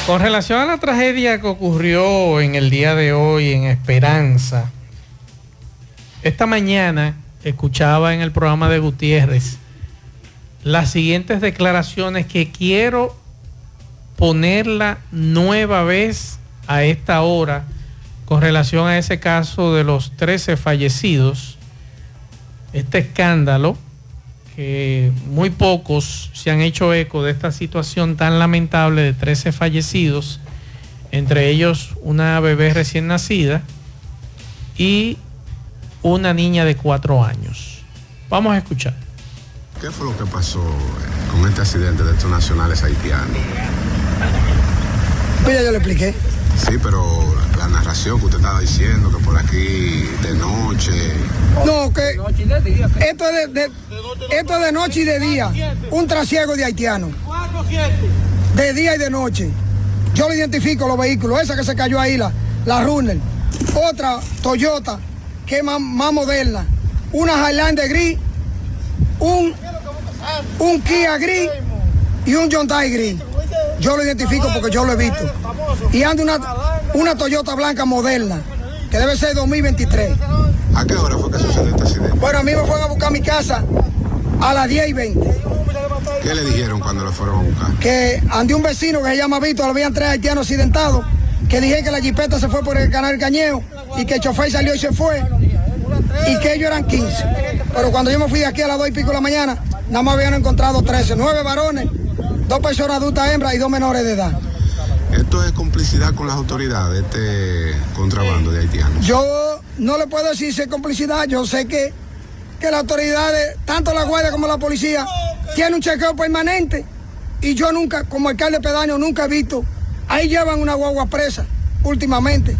Con relación a la tragedia que ocurrió en el día de hoy en Esperanza, esta mañana escuchaba en el programa de Gutiérrez las siguientes declaraciones que quiero ponerla nueva vez a esta hora con relación a ese caso de los 13 fallecidos, este escándalo que muy pocos se han hecho eco de esta situación tan lamentable de 13 fallecidos, entre ellos una bebé recién nacida y una niña de cuatro años. Vamos a escuchar. ¿Qué fue lo que pasó con este accidente de estos nacionales haitianos? Pues ya yo le expliqué. Sí, pero la narración que usted estaba diciendo, que por aquí de noche. No, que esto es de, esto es de noche y de día. Un trasiego de haitianos. De día y de noche. Yo le identifico los vehículos. Esa que se cayó ahí, la, la Runner. Otra Toyota, que es más, más moderna. Una Highlander gris. Un, un Kia gris y un Hyundai gris. Yo lo identifico porque yo lo he visto. Y anda una, una Toyota blanca moderna, que debe ser 2023. ¿A qué hora fue que sucedió este accidente? Bueno, a mí me fueron a buscar a mi casa a las 10 y 20. ¿Qué le dijeron cuando lo fueron a buscar? Que andé un vecino que se llama Víctor, habían tres haitianos accidentados, que dije que la jipeta se fue por el canal Cañeo y que el chofer salió y se fue y que ellos eran 15. Pero cuando yo me fui de aquí a las 2 y pico de la mañana, nada más habían encontrado 13, nueve varones, dos personas adultas hembras y dos menores de edad. Esto es complicidad con las autoridades, este contrabando de haitianos. Yo no le puedo decir si es complicidad, yo sé que, que las autoridades, tanto la Guardia como la policía, tienen un chequeo permanente y yo nunca, como alcalde pedáneo, nunca he visto. Ahí llevan una guagua presa últimamente.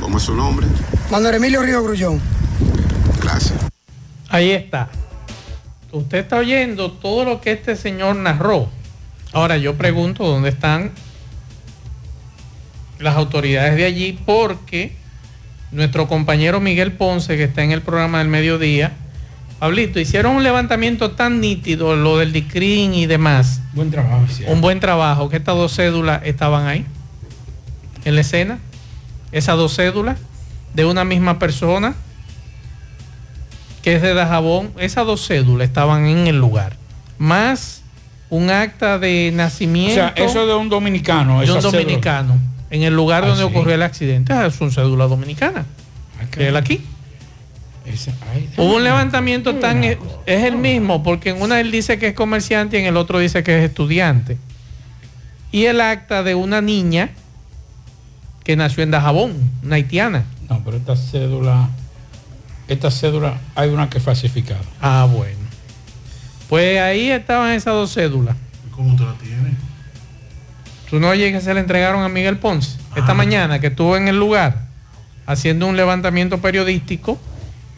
¿Cómo es su nombre? Manuel Emilio Río Grullón. Gracias. Ahí está. Usted está oyendo todo lo que este señor narró. Ahora yo pregunto dónde están las autoridades de allí porque nuestro compañero Miguel Ponce, que está en el programa del mediodía, Pablito, hicieron un levantamiento tan nítido, lo del DICRIN y demás. Buen trabajo. hicieron. Un buen trabajo, que estas dos cédulas estaban ahí, en la escena. Esas dos cédulas de una misma persona, que es de Dajabón, esas dos cédulas estaban en el lugar. Más un acta de O nacimiento sea, eso de un dominicano. de un cédula. dominicano, en el lugar Ah, donde sí. ocurrió el accidente. Ah, es una cédula dominicana. que él aquí. Ese- ay, Hubo un levantamiento tan... Es el mismo, porque en una él dice que es comerciante y en el otro dice que es estudiante. Y el acta de una niña que nació en Dajabón, una haitiana. No, pero esta cédula, esta cédula hay una que es falsificada. Ah, bueno. Pues ahí estaban esas dos cédulas. ¿Cómo te la tienes? Tú no oyes que se le entregaron a Miguel Ponce esta mañana que estuvo en el lugar haciendo un levantamiento periodístico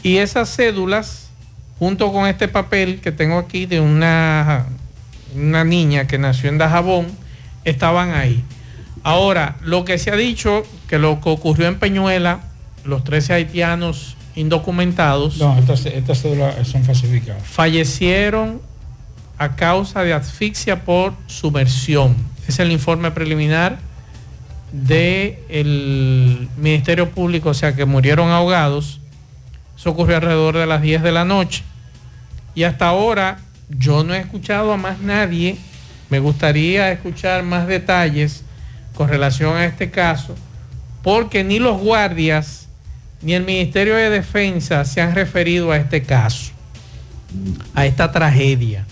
y esas cédulas junto con este papel que tengo aquí de una, una niña que nació en Dajabón estaban ahí. Ahora, lo que se ha dicho, que lo que ocurrió en Peñuela, los 13 haitianos indocumentados No, estas, estas cédulas son falsificadas. fallecieron a causa de asfixia por sumersión. Es el informe preliminar del Ministerio Público, o sea que murieron ahogados. Eso ocurrió alrededor de las 10 de la noche. Y hasta ahora yo no he escuchado a más nadie. Me gustaría escuchar más detalles con relación a este caso, porque ni los guardias ni el Ministerio de Defensa se han referido a este caso, a esta tragedia.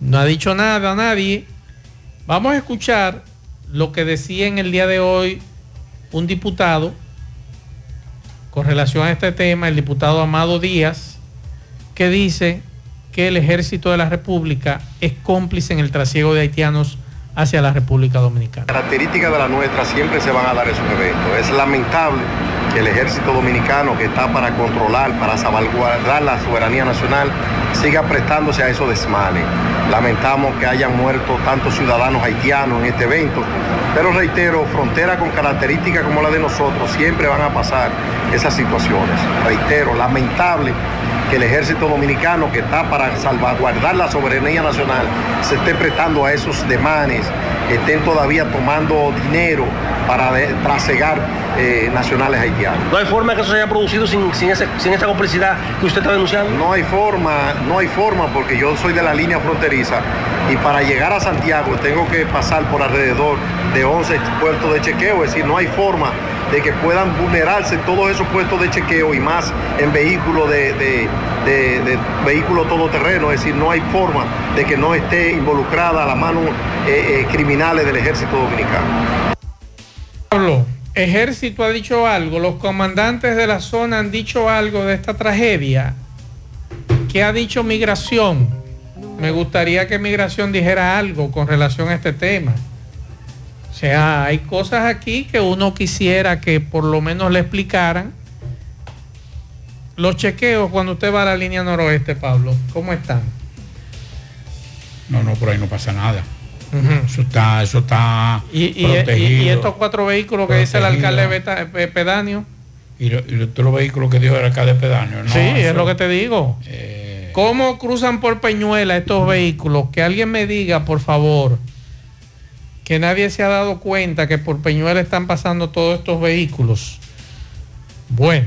No ha dicho nada a nadie. Vamos a escuchar lo que decía en el día de hoy un diputado con relación a este tema, el diputado Amado Díaz, que dice que el ejército de la República es cómplice en el trasiego de haitianos hacia la República Dominicana. características de la nuestra siempre se van a dar esos eventos. Es lamentable que el ejército dominicano que está para controlar, para salvaguardar la soberanía nacional, siga prestándose a esos desmanes. Lamentamos que hayan muerto tantos ciudadanos haitianos en este evento, pero reitero, fronteras con características como la de nosotros siempre van a pasar esas situaciones. Reitero, lamentable que el ejército dominicano que está para salvaguardar la soberanía nacional se esté prestando a esos demanes, estén todavía tomando dinero para de- trasegar eh, nacionales haitianos. No hay forma que eso se haya producido sin, sin, ese- sin esta complicidad que usted está denunciando. No hay forma, no hay forma porque yo soy de la línea fronteriza y para llegar a Santiago tengo que pasar por alrededor de 11 puestos de chequeo, es decir, no hay forma de que puedan vulnerarse todos esos puestos de chequeo y más en vehículos de, de, vehículos todoterreno, es decir, no hay forma de que no esté involucrada la mano eh, eh, criminales del ejército dominicano. Pablo, ejército ha dicho algo, los comandantes de la zona han dicho algo de esta tragedia. ¿Qué ha dicho migración? Me gustaría que migración dijera algo con relación a este tema. Sea, hay cosas aquí que uno quisiera que por lo menos le explicaran. Los chequeos cuando usted va a la línea noroeste, Pablo, ¿cómo están? No, no, por ahí no pasa nada. Eso está, eso está Y, protegido. y estos cuatro vehículos que dice el alcalde Beta- Pe- Pedáneo. Y, lo- y todos los vehículos que dio el alcalde pedáneo. ¿no? sí, es lo que te digo. ¿Cómo cruzan por Peñuela estos vehículos? Que alguien me diga, por favor, que nadie se ha dado cuenta que por Peñuela están pasando todos estos vehículos. Bueno,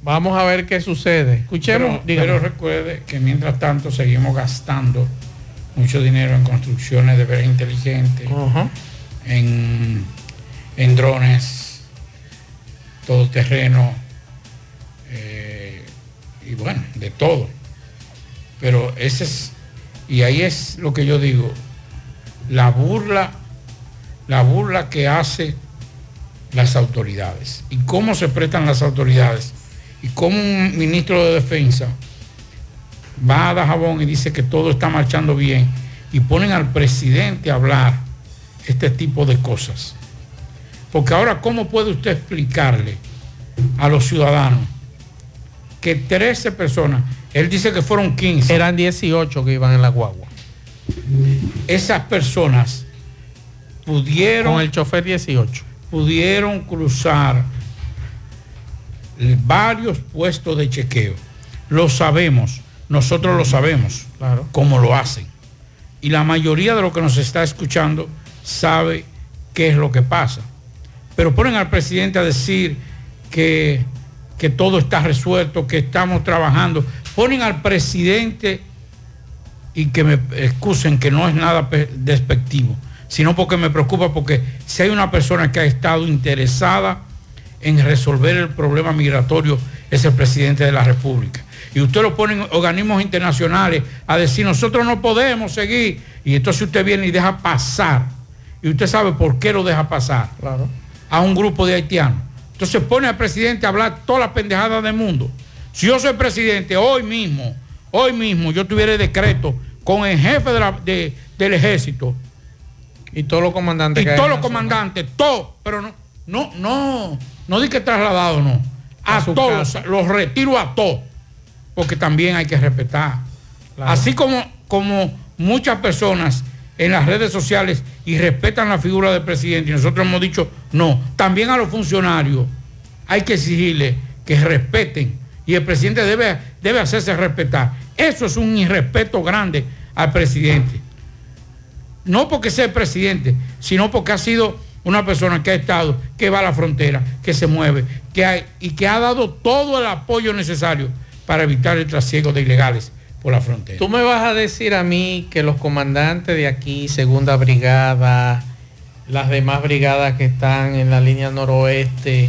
vamos a ver qué sucede. Escuchemos. Pero, recuerde que mientras tanto seguimos gastando mucho dinero en construcciones de veras inteligentes, en, en drones, todoterreno, eh, y bueno, de todo. Pero ese es, y ahí es lo que yo digo, la burla, la burla que hace las autoridades. Y cómo se prestan las autoridades. Y cómo un ministro de defensa va a Dajabón y dice que todo está marchando bien y ponen al presidente a hablar este tipo de cosas. Porque ahora, ¿cómo puede usted explicarle a los ciudadanos que 13 personas, él dice que fueron 15. Eran 18 que iban en la guagua. Esas personas pudieron... Con el chofer 18. Pudieron cruzar varios puestos de chequeo. Lo sabemos, nosotros lo sabemos, claro. cómo lo hacen. Y la mayoría de lo que nos está escuchando sabe qué es lo que pasa. Pero ponen al presidente a decir que, que todo está resuelto, que estamos trabajando. Ponen al presidente y que me excusen que no es nada pe- despectivo, sino porque me preocupa porque si hay una persona que ha estado interesada en resolver el problema migratorio es el presidente de la República. Y usted lo pone en organismos internacionales a decir nosotros no podemos seguir y entonces usted viene y deja pasar. Y usted sabe por qué lo deja pasar Claro. a un grupo de haitianos. Entonces pone al presidente a hablar todas las pendejadas del mundo. Si yo soy presidente hoy mismo, hoy mismo yo tuviera el decreto con el jefe de la- de- del ejército Y todos los comandantes. y que todos los comandantes, todos, pero no, no, no, no di que trasladado, no. A, todos, casa. los retiro a todos, porque también hay que respetar. Claro. Así como, como muchas personas en las redes sociales y respetan la figura del presidente, y nosotros hemos dicho no, también a los funcionarios hay que exigirle que respeten y el presidente debe, debe hacerse respetar. Eso es un irrespeto grande al presidente no porque sea el presidente, sino porque ha sido una persona que ha estado, que va a la frontera, que se mueve, que y que ha dado todo el apoyo necesario para evitar el trasiego de ilegales por la frontera. Tú me vas a decir a mí que los comandantes de aquí, segunda brigada, las demás brigadas que están en la línea noroeste,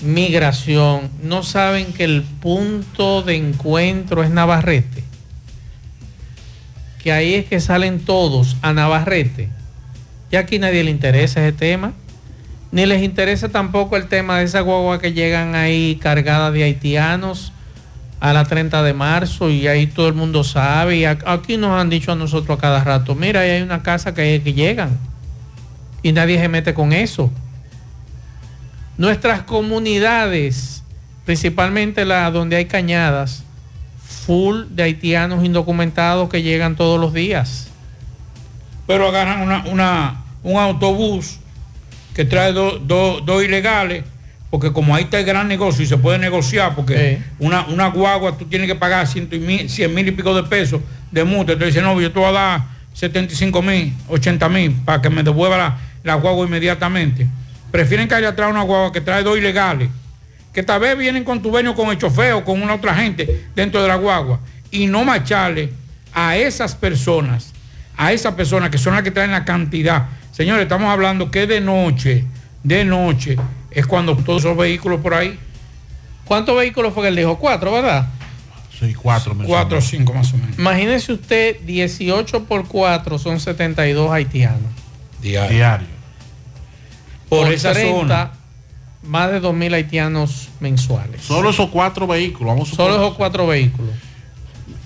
migración, no saben que el punto de encuentro es Navarrete. Que ahí es que salen todos a Navarrete. Y aquí nadie le interesa ese tema. Ni les interesa tampoco el tema de esa guagua que llegan ahí cargada de haitianos a la 30 de marzo y ahí todo el mundo sabe. Y aquí nos han dicho a nosotros a cada rato, mira, ahí hay una casa que, que llegan. Y nadie se mete con eso. Nuestras comunidades, principalmente las donde hay cañadas, full de haitianos indocumentados que llegan todos los días. Pero agarran una, una- un autobús que trae do- do- dos ilegales, porque como ahí está el gran negocio y se puede negociar, porque una, una guagua tú tienes que pagar ciento y mil, 100 mil y pico de pesos de multa, entonces dice, no, yo te voy a dar 75 mil, 80 mil para que me devuelva la, la guagua inmediatamente. Prefieren que haya atrás una guagua que trae dos ilegales, que tal vez vienen con tu venio con el chofer o con una otra gente dentro de la guagua, y no macharle a esas personas, a esas personas que son las que traen la cantidad. Señores, estamos hablando que de noche, de noche, es cuando todos esos vehículos por ahí. ¿Cuántos vehículos fue que él dijo? Cuatro, ¿verdad? Sí, cuatro. me Cuatro o cinco más o menos. Imagínese usted, 18 por 4 son 72 haitianos. Diario. Diario. Por esa zona. Más de 2.000 haitianos mensuales. Solo esos cuatro vehículos. Vamos a Solo esos cuatro vehículos.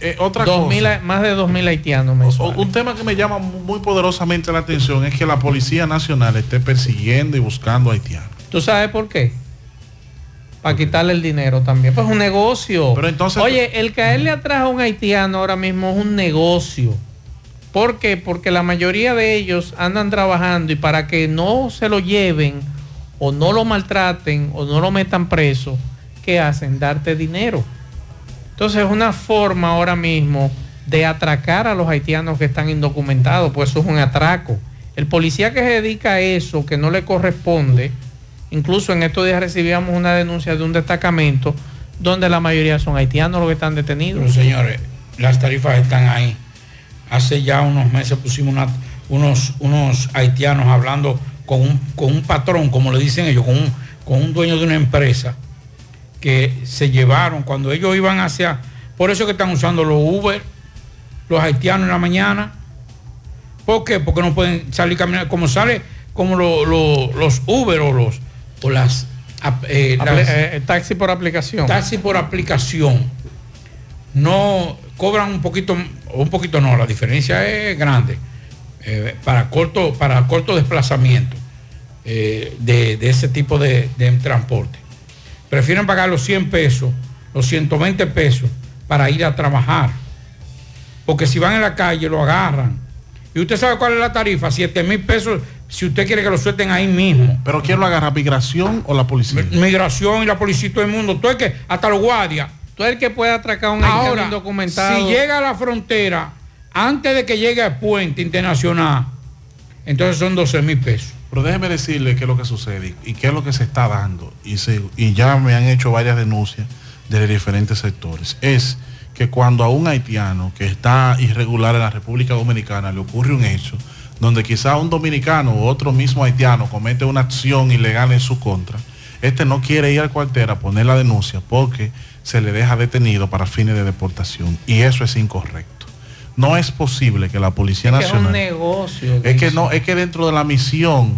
Eh, otra 2.000 cosa. ha- más de 2.000 haitianos mensuales. Un tema que me llama muy poderosamente la atención es que la Policía Nacional esté persiguiendo y buscando haitianos. ¿Tú sabes por qué? Para quitarle el dinero también. Pues es un negocio. Pero entonces- Oye, el caerle atrás a un haitiano ahora mismo es un negocio. ¿Por qué? Porque la mayoría de ellos andan trabajando y para que no se lo lleven o no lo maltraten o no lo metan preso, ¿qué hacen? Darte dinero. Entonces es una forma ahora mismo de atracar a los haitianos que están indocumentados, pues eso es un atraco. El policía que se dedica a eso, que no le corresponde, incluso en estos días recibíamos una denuncia de un destacamento donde la mayoría son haitianos los que están detenidos. Pero señores, las tarifas están ahí. Hace ya unos meses pusimos unos, unos haitianos hablando con un, con un patrón, como le dicen ellos, con un, con un dueño de una empresa, que se llevaron cuando ellos iban hacia... Por eso que están usando los Uber, los haitianos en la mañana. ¿Por qué? Porque no pueden salir caminando. Como sale, como lo- lo- los Uber o los o las, eh, las- eh, taxi por aplicación. taxi por aplicación no cobran un poquito un poquito no la diferencia es grande eh, para corto para corto desplazamiento eh, de, de ese tipo de, de transporte prefieren pagar los 100 pesos los 120 pesos para ir a trabajar porque si van en la calle lo agarran y usted sabe cuál es la tarifa 7 mil pesos si usted quiere que lo suelten ahí mismo ¿Pero quién lo agarra? ¿Migración o la policía? migración y la policía y todo el mundo todo el que hasta los guardias Tú eres el que puede atracar un Ahora, indocumentado. si llega a la frontera antes de que llegue al puente internacional, entonces son 12 mil pesos. Pero déjeme decirle qué es lo que sucede y qué es lo que se está dando. Y, se- y ya me han hecho varias denuncias de diferentes sectores. Es que cuando a un haitiano que está irregular en la República Dominicana le ocurre un hecho donde quizá un dominicano o otro mismo haitiano comete una acción ilegal en su contra, este no quiere ir al cuartel a poner la denuncia porque se le deja detenido para fines de deportación. Y eso es incorrecto. No es posible que la Policía Es que es Nacional... un negocio. Es que no, es que dentro de la misión,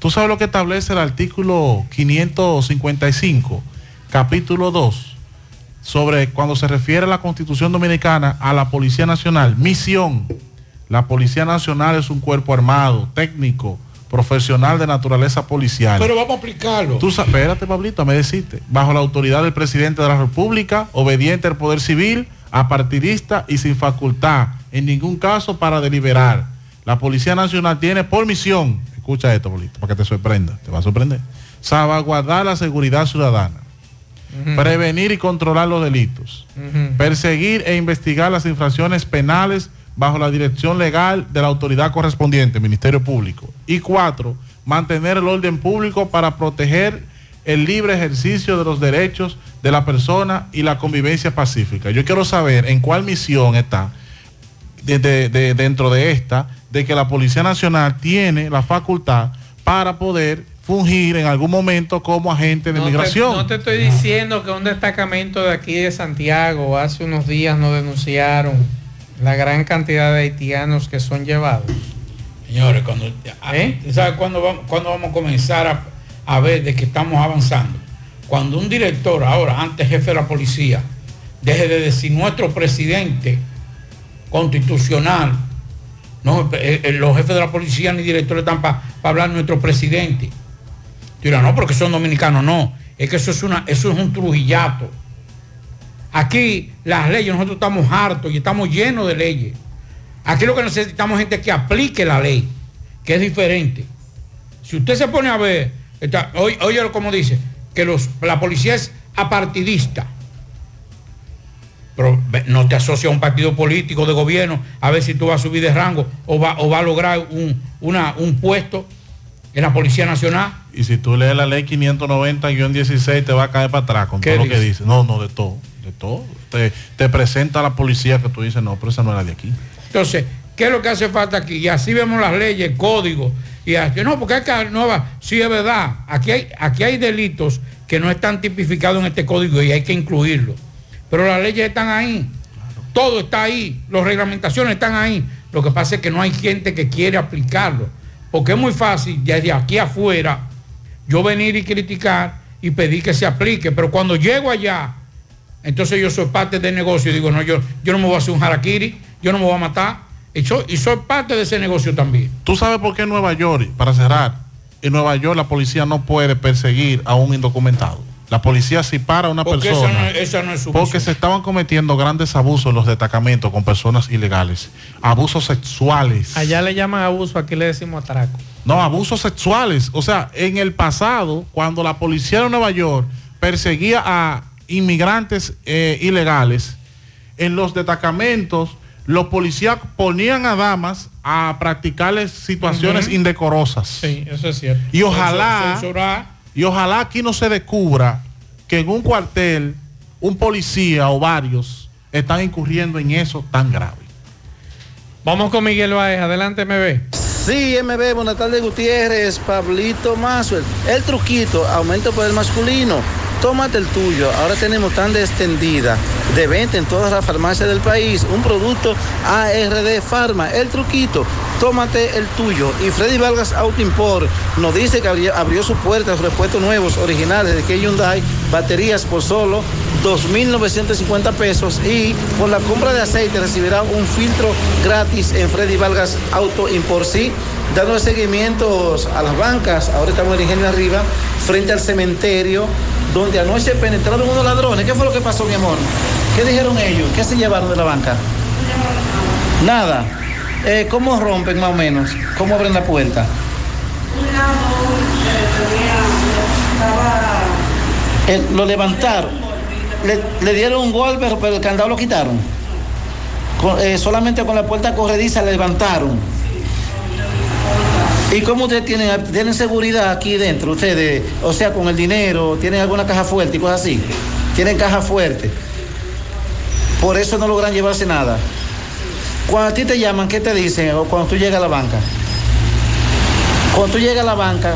tú sabes lo que establece el artículo 555, capítulo 2. sobre cuando se refiere a la Constitución Dominicana a la Policía Nacional. Misión. La Policía Nacional es un cuerpo armado, técnico, profesional de naturaleza policial. Pero vamos a aplicarlo. Tú, sa- espérate, Pablito, me deciste. Bajo la autoridad del presidente de la República, obediente al poder civil, apartidista y sin facultad, en ningún caso para deliberar. La Policía Nacional tiene por misión, escucha esto, Pablito, para que te sorprenda, te va a sorprender, salvaguardar la seguridad ciudadana, prevenir y controlar los delitos, perseguir e investigar las infracciones penales bajo la dirección legal de la autoridad correspondiente, Ministerio Público. Y cuatro, mantener el orden público para proteger el libre ejercicio de los derechos de la persona y la convivencia pacífica. Yo quiero saber en cuál misión está de- de- de- dentro de esta, de que la Policía Nacional tiene la facultad para poder fungir en algún momento como agente de No te- migración. no te estoy diciendo que un destacamento de aquí de Santiago hace unos días nos denunciaron la gran cantidad de haitianos que son llevados. Señores, cuando, ¿Eh? ¿sabes cuándo vamos, cuándo vamos a comenzar a, a ver de que estamos avanzando? Cuando un director, ahora antes jefe de la policía, deje de decir nuestro presidente constitucional, no, eh, eh, los jefes de la policía ni directores están para hablar nuestro presidente. Tú dirás, no, porque son dominicanos, no. Es que eso es, una, eso es un trujillato. Aquí las leyes, nosotros estamos hartos y estamos llenos de leyes. Aquí lo que necesitamos es gente que aplique la ley, que es diferente. Si usted se pone a ver, está, oye, oye como dice, que los, la policía es apartidista. Pero no te asocia a un partido político de gobierno a ver si tú vas a subir de rango o va, o va a lograr un, una- un puesto en la Policía Nacional. Y si tú lees la ley 590-16 te va a caer para atrás con ¿Qué todo lo que dice? dice. No, no, de todo, de todo. Te, te presenta a la policía que tú dices, no, pero esa no era de aquí. Entonces, ¿qué es lo que hace falta aquí? Y así vemos las leyes, códigos. Y así, no, porque hay que nueva. Sí, es verdad. Aquí hay, aquí hay delitos que no están tipificados en este código y hay que incluirlos. Pero las leyes están ahí. Todo está ahí. Las reglamentaciones están ahí. Lo que pasa es que no hay gente que quiere aplicarlo. Porque es muy fácil desde aquí afuera yo venir y criticar y pedir que se aplique. Pero cuando llego allá, entonces yo soy parte del negocio y digo, no, yo, yo no me voy a hacer un harakiri, yo no me voy a matar. Y soy, y soy parte de ese negocio también. ¿Tú sabes por qué en Nueva York, para cerrar, en Nueva York la policía no puede perseguir a un indocumentado? La policía si para a una Porque esa persona. no es- esa no es su porque se estaban cometiendo grandes abusos en los destacamentos con personas ilegales. Abusos sexuales. Allá le llaman abuso, aquí le decimos atraco. No, abusos sexuales. O sea, en el pasado, cuando la policía de Nueva York perseguía a inmigrantes eh, ilegales, en los destacamentos, los policías ponían a damas a practicarles situaciones indecorosas. Sí, eso es cierto. Y ojalá, y ojalá aquí no se descubra que en un cuartel un policía o varios están incurriendo en eso tan grave. Vamos con Miguel Baez. Adelante, MB. Sí, MB, buenas tardes Gutiérrez, Pablito Mazuel. El truquito, aumento por el masculino. Tómate el tuyo. Ahora tenemos tan de extendida de venta en todas las farmacias del país. Un producto ARD Pharma. El truquito, tómate el tuyo. Y Freddy Vargas Auto Import nos dice que abrió, abrió su puerta, repuestos nuevos, originales de que Hyundai, baterías por solo 2.950 pesos y por la compra de aceite recibirá un filtro gratis en Freddy Vargas Auto Import. Sí, dando seguimientos a las bancas, ahora estamos en Ingenio Arriba, frente al cementerio, anoche penetraron unos ladrones. ¿Qué fue lo que pasó, mi amor? ¿Qué dijeron ellos? ¿Qué se llevaron de la banca? Nada. Eh, ¿Cómo rompen más o menos? ¿Cómo abren la puerta? Eh, lo levantaron. Le, dieron un golpe, pero, el candado lo quitaron. Eh, solamente con la puerta corrediza le levantaron. ¿Y cómo ustedes tienen, tienen seguridad aquí dentro? Ustedes, o sea, con el dinero, tienen alguna caja fuerte y cosas así. Tienen caja fuerte. Por eso no logran llevarse nada. Cuando a ti te llaman, ¿qué te dicen? O cuando tú llegas a la banca. Cuando tú llegas a la banca,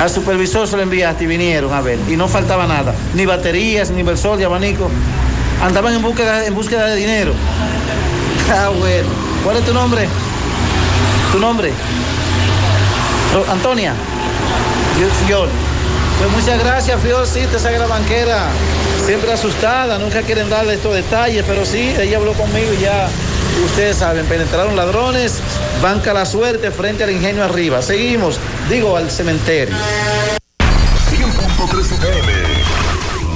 al supervisor se lo enviaste y vinieron a ver. Y no faltaba nada. Ni baterías, ni inversor, ni abanico. Andaban en búsqueda, en búsqueda de dinero. (laughs) Ah, bueno. ¿Cuál es tu nombre? ¿Tu nombre? Ro- Antonia. Fior. Pues muchas gracias, Fior, sí, esa gran banquera, siempre asustada, nunca quieren darle estos detalles, pero sí, ella habló conmigo y ya ustedes saben, penetraron ladrones, banca la suerte frente al ingenio arriba. Seguimos, digo, al cementerio. 100.3 FM.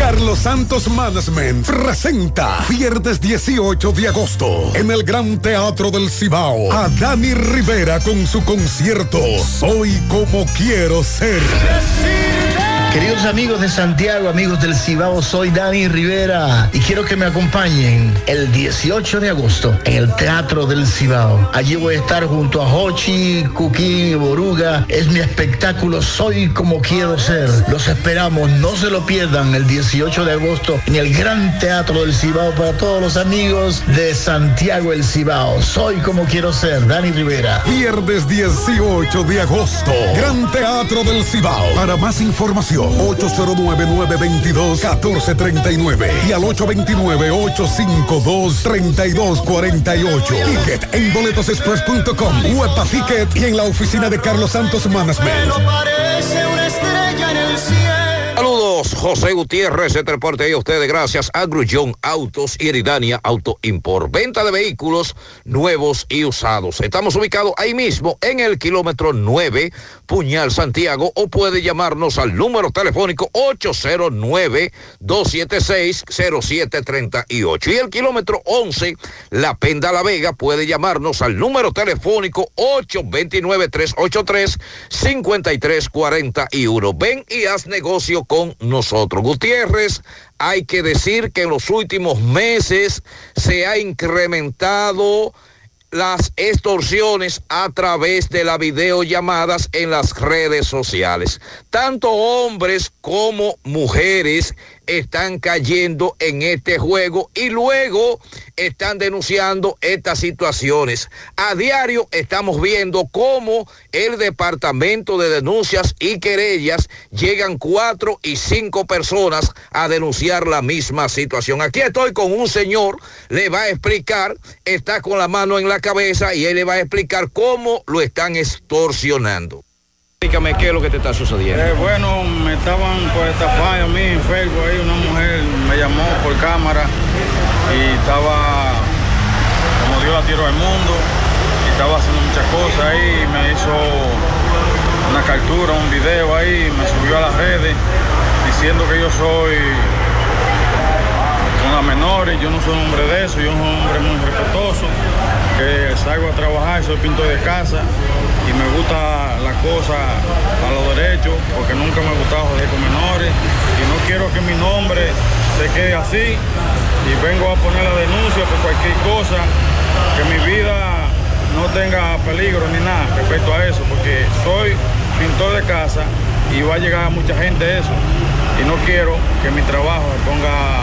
Carlos Santos Management presenta viernes 18 de agosto en el Gran Teatro del Cibao a Dani Rivera con su concierto Soy como quiero ser. Queridos amigos de Santiago, amigos del Cibao, soy Dani Rivera y quiero que me acompañen el 18 de agosto en el Teatro del Cibao. Allí voy a estar junto a Hochi, Cuquín y Boruga. Es mi espectáculo Soy como quiero ser. Los esperamos, no se lo pierdan el 18 de agosto en el Gran Teatro del Cibao para todos los amigos de Santiago el Cibao. Soy como quiero ser, Dani Rivera. Viernes 18 de agosto, Gran Teatro del Cibao. Para más información, 809-922-1439 y al 829-852-3248. Ticket en boletosexpress.com, Huepa Ticket y en la oficina de Carlos Santos Management. Parece una estrella en el cielo. José Gutiérrez, se transporte ahí a ustedes gracias a Grullón Autos y Eridania Auto Import. Venta de vehículos nuevos y usados. Estamos ubicados ahí mismo en el kilómetro 9, Puñal, Santiago, o puede llamarnos al número telefónico 809-276-0738. Y el kilómetro 11, La Penda La Vega, puede llamarnos al número telefónico 829-383-5341. Ven y haz negocio con nosotros. Gutiérrez, hay que decir que en los últimos meses se ha incrementado las extorsiones a través de las videollamadas en las redes sociales. Tanto hombres como mujeres están cayendo en este juego y luego están denunciando estas situaciones. A diario estamos viendo cómo el Departamento de Denuncias y Querellas llegan cuatro y cinco personas a denunciar la misma situación. Aquí estoy con un señor, le va a explicar, está con la mano en la cabeza y él le va a explicar cómo lo están extorsionando. Explícame qué es lo que te está sucediendo. Eh, bueno, me estaban por estafar a mí en Facebook, ahí una mujer me llamó por cámara y estaba, como Dios la tiró al mundo, y estaba haciendo muchas cosas ahí, me hizo una captura, un video ahí, me subió a las redes diciendo que yo soy una menor y yo no soy un hombre de eso, yo soy un hombre muy respetuoso, que salgo a trabajar, soy pintor de casa y me gusta la cosa a los derechos, porque nunca me ha gustado joder con menores y no quiero que mi nombre se quede así y vengo a poner la denuncia por cualquier cosa, que mi vida no tenga peligro ni nada respecto a eso, porque soy pintor de casa y va a llegar a mucha gente eso y no quiero que mi trabajo ponga,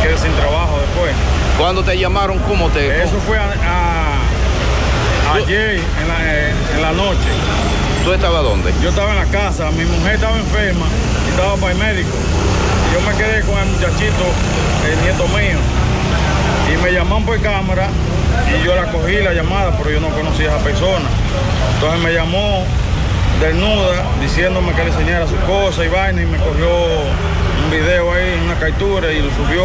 me quede sin trabajo después. Cuando te llamaron, ¿cómo te...? Eso fue a, a- ayer en la, en- en la noche. ¿Tú estabas dónde? Yo estaba en la casa, mi mujer estaba enferma y estaba para el médico. Y yo me quedé con el muchachito, el nieto mío. Y me llamaron por cámara y yo la cogí la llamada, pero yo no conocía a esa persona. Entonces me llamó desnuda diciéndome que le enseñara su cosa y vaina y me cogió un video ahí, una captura y lo subió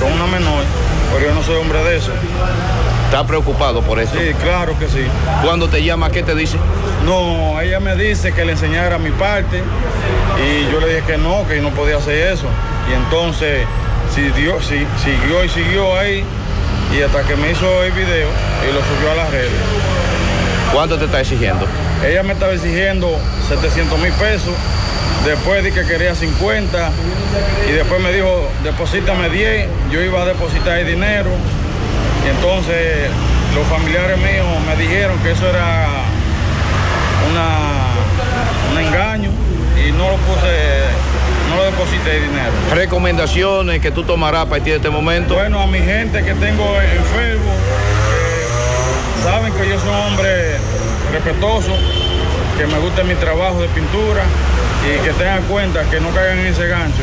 con una menor, pero yo no soy hombre de eso. ¿Estás preocupado por eso? Sí, claro que sí. Cuando te llama, ¿qué te dice? No, ella me dice que le enseñara mi parte y yo le dije que no, que no podía hacer eso. Y entonces siguió, si- siguió y siguió ahí y hasta que me hizo el video y lo subió a las redes. ¿Cuánto te está exigiendo? Ella me estaba exigiendo 700 mil pesos, después di que quería 50 y después me dijo, deposítame 10, yo iba a depositar el dinero y entonces los familiares míos me dijeron que eso era una, un engaño y no lo puse, no lo deposite el dinero. Recomendaciones que tú tomarás a partir de este momento. Bueno, a mi gente que tengo en Facebook, eh, saben que yo soy un hombre respetuoso, que me gusta mi trabajo de pintura y que tengan cuenta que no caigan en ese gancho.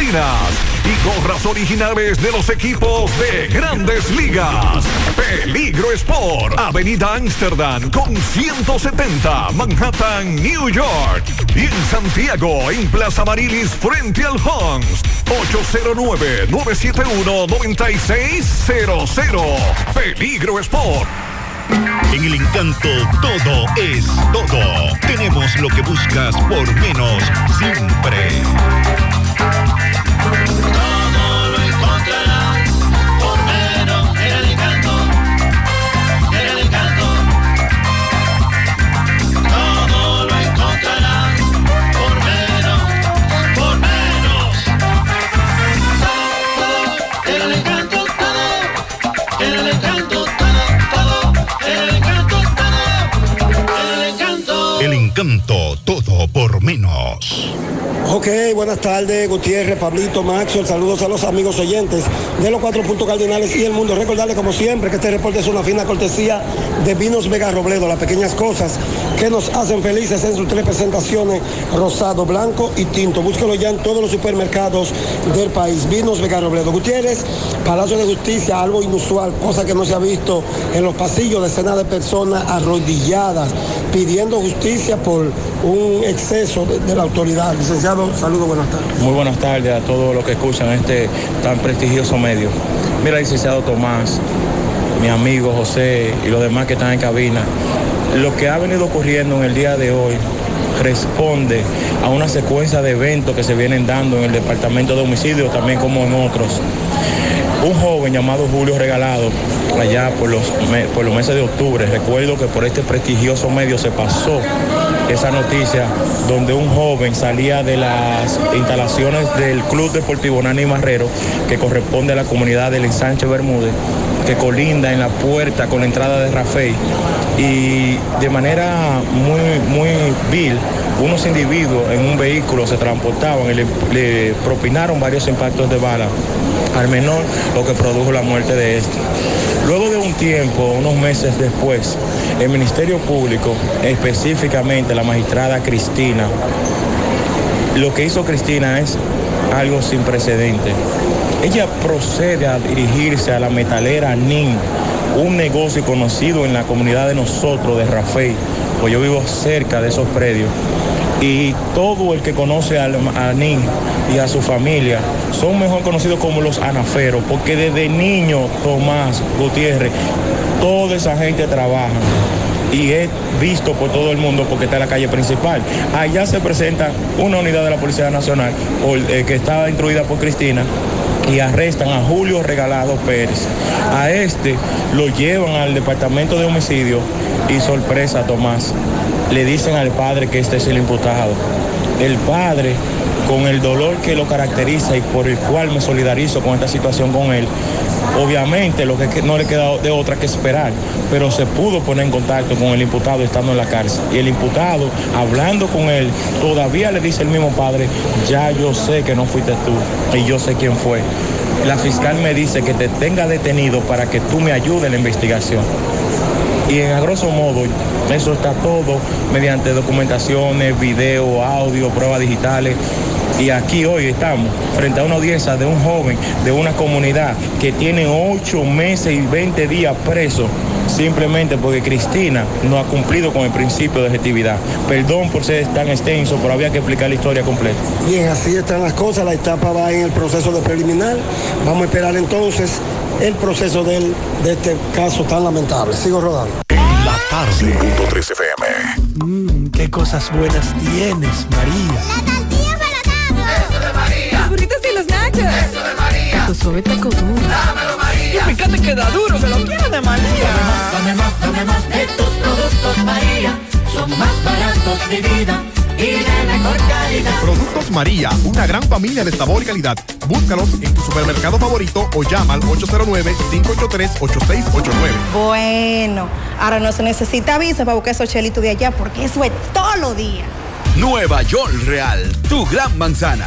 y gorras originales de los equipos de grandes ligas. Peligro Sport, Avenida Amsterdam con 170, Manhattan, New York. Y en Santiago, en Plaza Marilis, frente al Hans, 809-971-9600. Peligro Sport. En el encanto todo es todo. Tenemos lo que buscas por menos siempre. Todo por menos. Ok, buenas tardes, Gutiérrez, Pablito, Maxwell, saludos a los amigos oyentes de los cuatro puntos cardinales y el mundo. Recordarles como siempre que este reporte es una fina cortesía de Vinos Vega Robledo, las pequeñas cosas que nos hacen felices en sus tres presentaciones, rosado, blanco y tinto. Búsquelo ya en todos los supermercados del país. Vinos Vega Robledo. Gutiérrez, Palacio de Justicia, algo inusual, cosa que no se ha visto en los pasillos, decenas de personas arrodilladas pidiendo justicia por un exceso de, la autoridad. Licenciado, saludos, buenas tardes. Muy buenas tardes a todos los que escuchan este tan prestigioso medio. Mira, licenciado Tomás, mi amigo José y los demás que están en cabina, lo que ha venido ocurriendo en el día de hoy responde a una secuencia de eventos que se vienen dando en el departamento de homicidios, también como en otros. Un joven llamado Julio Regalado, allá por los, por los meses de octubre, recuerdo que por este prestigioso medio se pasó esa noticia donde un joven salía de las instalaciones del Club Deportivo Nani Marrero, que corresponde a la comunidad del ensanche Bermúdez, que colinda en la puerta con la entrada de Rafael. Y de manera muy, muy vil, unos individuos en un vehículo se transportaban y le, le propinaron varios impactos de bala al menor, lo que produjo la muerte de este. Luego de un tiempo, unos meses después, el Ministerio Público, específicamente la magistrada Cristina, lo que hizo Cristina es algo sin precedente. Ella procede a dirigirse a la metalera NIN, un negocio conocido en la comunidad de nosotros, de Rafael, pues yo vivo cerca de esos predios. Y todo el que conoce al- a NIN y a su familia son mejor conocidos como los anaferos, porque desde niño Tomás Gutiérrez, toda esa gente trabaja y es visto por todo el mundo porque está en la calle principal. Allá se presenta una unidad de la Policía Nacional eh, que estaba instruida por Cristina y arrestan a Julio Regalado Pérez. A este lo llevan al departamento de homicidio y sorpresa Tomás. Le dicen al padre que este es el imputado. El padre, con el dolor que lo caracteriza y por el cual me solidarizo con esta situación con él, obviamente lo que no le queda de otra que esperar, pero se pudo poner en contacto con el imputado estando en la cárcel. Y el imputado, hablando con él, todavía le dice el mismo padre, ya yo sé que no fuiste tú y yo sé quién fue. La fiscal me dice que te tenga detenido para que tú me ayudes en la investigación. Y en a grosso modo, eso está todo mediante documentaciones, video, audio, pruebas digitales. Y aquí hoy estamos frente a una audiencia de un joven de una comunidad que tiene 8 meses y 20 días preso simplemente porque Cristina no ha cumplido con el principio de objetividad. Perdón por ser tan extenso, pero había que explicar la historia completa. Bien, así están las cosas. La etapa va en el proceso de preliminar. Vamos a esperar entonces el proceso del- de este caso tan lamentable. Sigo rodando. La tarde. 5.3 FM. Mmm, qué cosas buenas tienes, María. La Eso de María. Tu suave taco duro. Dámelo, María. Y fíjate que da duro, que lo quiero de María. Dame más, dame más de tus productos, María. Son más baratos de vida y de mejor calidad. Productos María, una gran familia de sabor y calidad. Búscalos en tu supermercado favorito o llama al 809-583-8689. Bueno, ahora no se necesita visa para buscar esos chelitos de allá porque eso es todo lo día. Nueva York Real, tu gran manzana.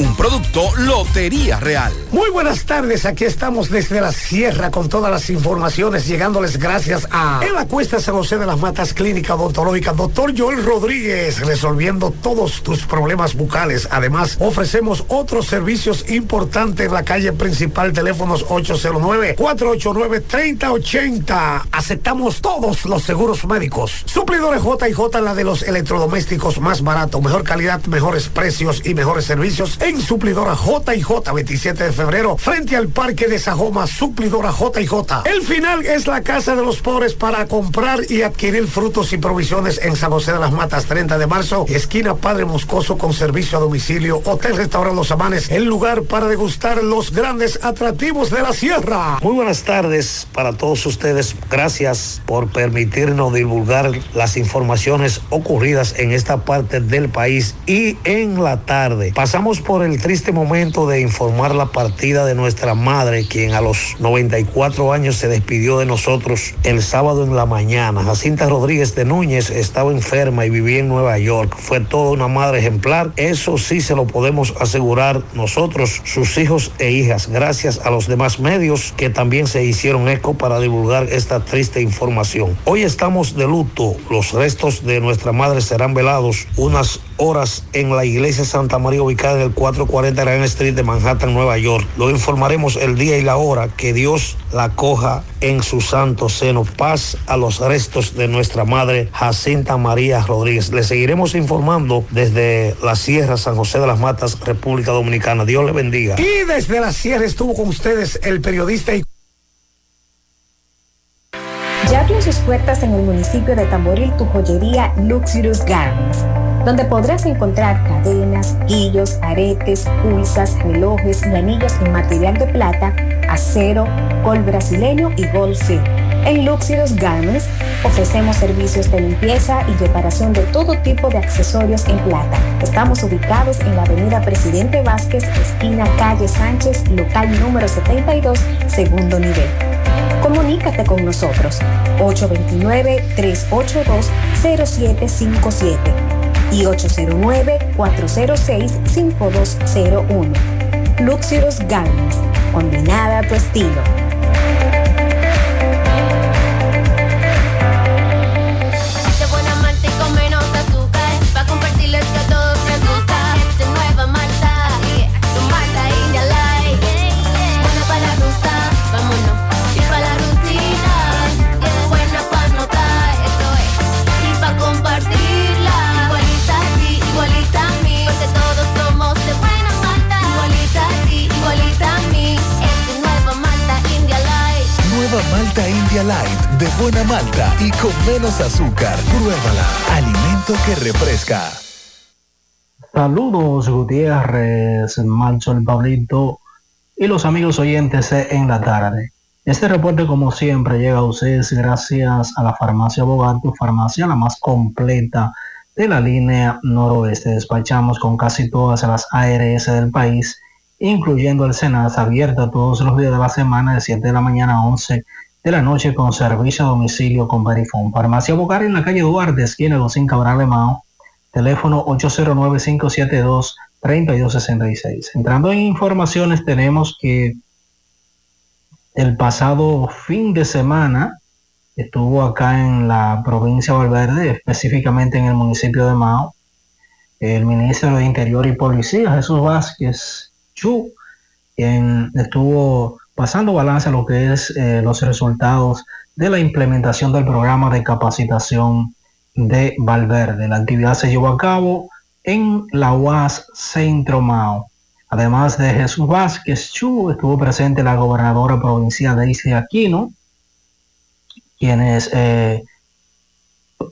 Un producto Lotería Real. Muy buenas tardes, aquí estamos desde la sierra con todas las informaciones, llegándoles gracias a en la cuesta San José de las Matas Clínica Odontológica, doctor Joel Rodríguez, resolviendo todos tus problemas bucales. Además, ofrecemos otros servicios importantes en la calle principal, teléfonos 809-489-3080. Aceptamos todos los seguros médicos. Suplidores JJ, la de los electrodomésticos más barato, mejor calidad, mejores precios y mejores servicios Suplidora JJ, 27 de febrero, frente al Parque de Sajoma, Suplidora JJ. El final es la Casa de los Pobres para comprar y adquirir frutos y provisiones en San José de las Matas, 30 de marzo, esquina Padre Moscoso con servicio a domicilio, Hotel Restaurante Los Amanes, el lugar para degustar los grandes atractivos de la sierra. Muy buenas tardes para todos ustedes. Gracias por permitirnos divulgar las informaciones ocurridas en esta parte del país y en la tarde. Pasamos por el triste momento de informar la partida de nuestra madre, quien a los 94 años se despidió de nosotros el sábado en la mañana. Jacinta Rodríguez de Núñez estaba enferma y vivía en Nueva York. Fue toda una madre ejemplar. Eso sí se lo podemos asegurar nosotros, sus hijos e hijas, gracias a los demás medios que también se hicieron eco para divulgar esta triste información. Hoy estamos de luto. Los restos de nuestra madre serán velados unas horas en la iglesia Santa María ubicada en el 440 Grand Street de Manhattan, Nueva York. Lo informaremos el día y la hora que Dios la coja en su santo seno. Paz a los restos de nuestra madre Jacinta María Rodríguez. Le seguiremos informando desde la Sierra San José de las Matas, República Dominicana. Dios le bendiga. Y desde la sierra estuvo con ustedes el periodista y Ya abrió sus puertas en el municipio de Tamboril tu joyería Luxurious Garments, donde podrás encontrar cadenas, guillos, aretes, pulsas, relojes y anillos en material de plata, acero, col brasileño y gold. En Luxurious Garments ofrecemos servicios de limpieza y reparación de todo tipo de accesorios en plata. Estamos ubicados en la avenida Presidente Vázquez, esquina calle Sánchez, local número 72, segundo nivel. Comunícate con nosotros 829-382-0757 y 809-406-5201. Luxurious Garments, combinada a tu estilo. Light, de buena malta y con menos azúcar. Pruébala. Alimento que refresca. Saludos Gutiérrez, Mancho el Pablito y los amigos oyentes en la tarde. Este reporte como siempre llega a ustedes gracias a la farmacia Bogato, farmacia la más completa de la línea noroeste. Despachamos con casi todas las ARS del país, incluyendo el Senaz, abierta todos los días de la semana de 7 de la mañana a 11 de la noche con servicio a domicilio con Verifone. Farmacia Bogar en la calle Duarte, esquina de Sin Cabral Lemao, teléfono 809-572-3266. Entrando en informaciones, tenemos que el pasado fin de semana estuvo acá en la provincia de Valverde, específicamente en el municipio de Mao, el ministro de Interior y Policía, Jesús Vázquez Chu, quien estuvo pasando balance a lo que es eh, los resultados de la implementación del programa de capacitación de Valverde. La actividad se llevó a cabo en la UAS Centro Mao. Además de Jesús Vázquez Chu, estuvo presente la gobernadora provincial Daisy Aquino, quienes eh,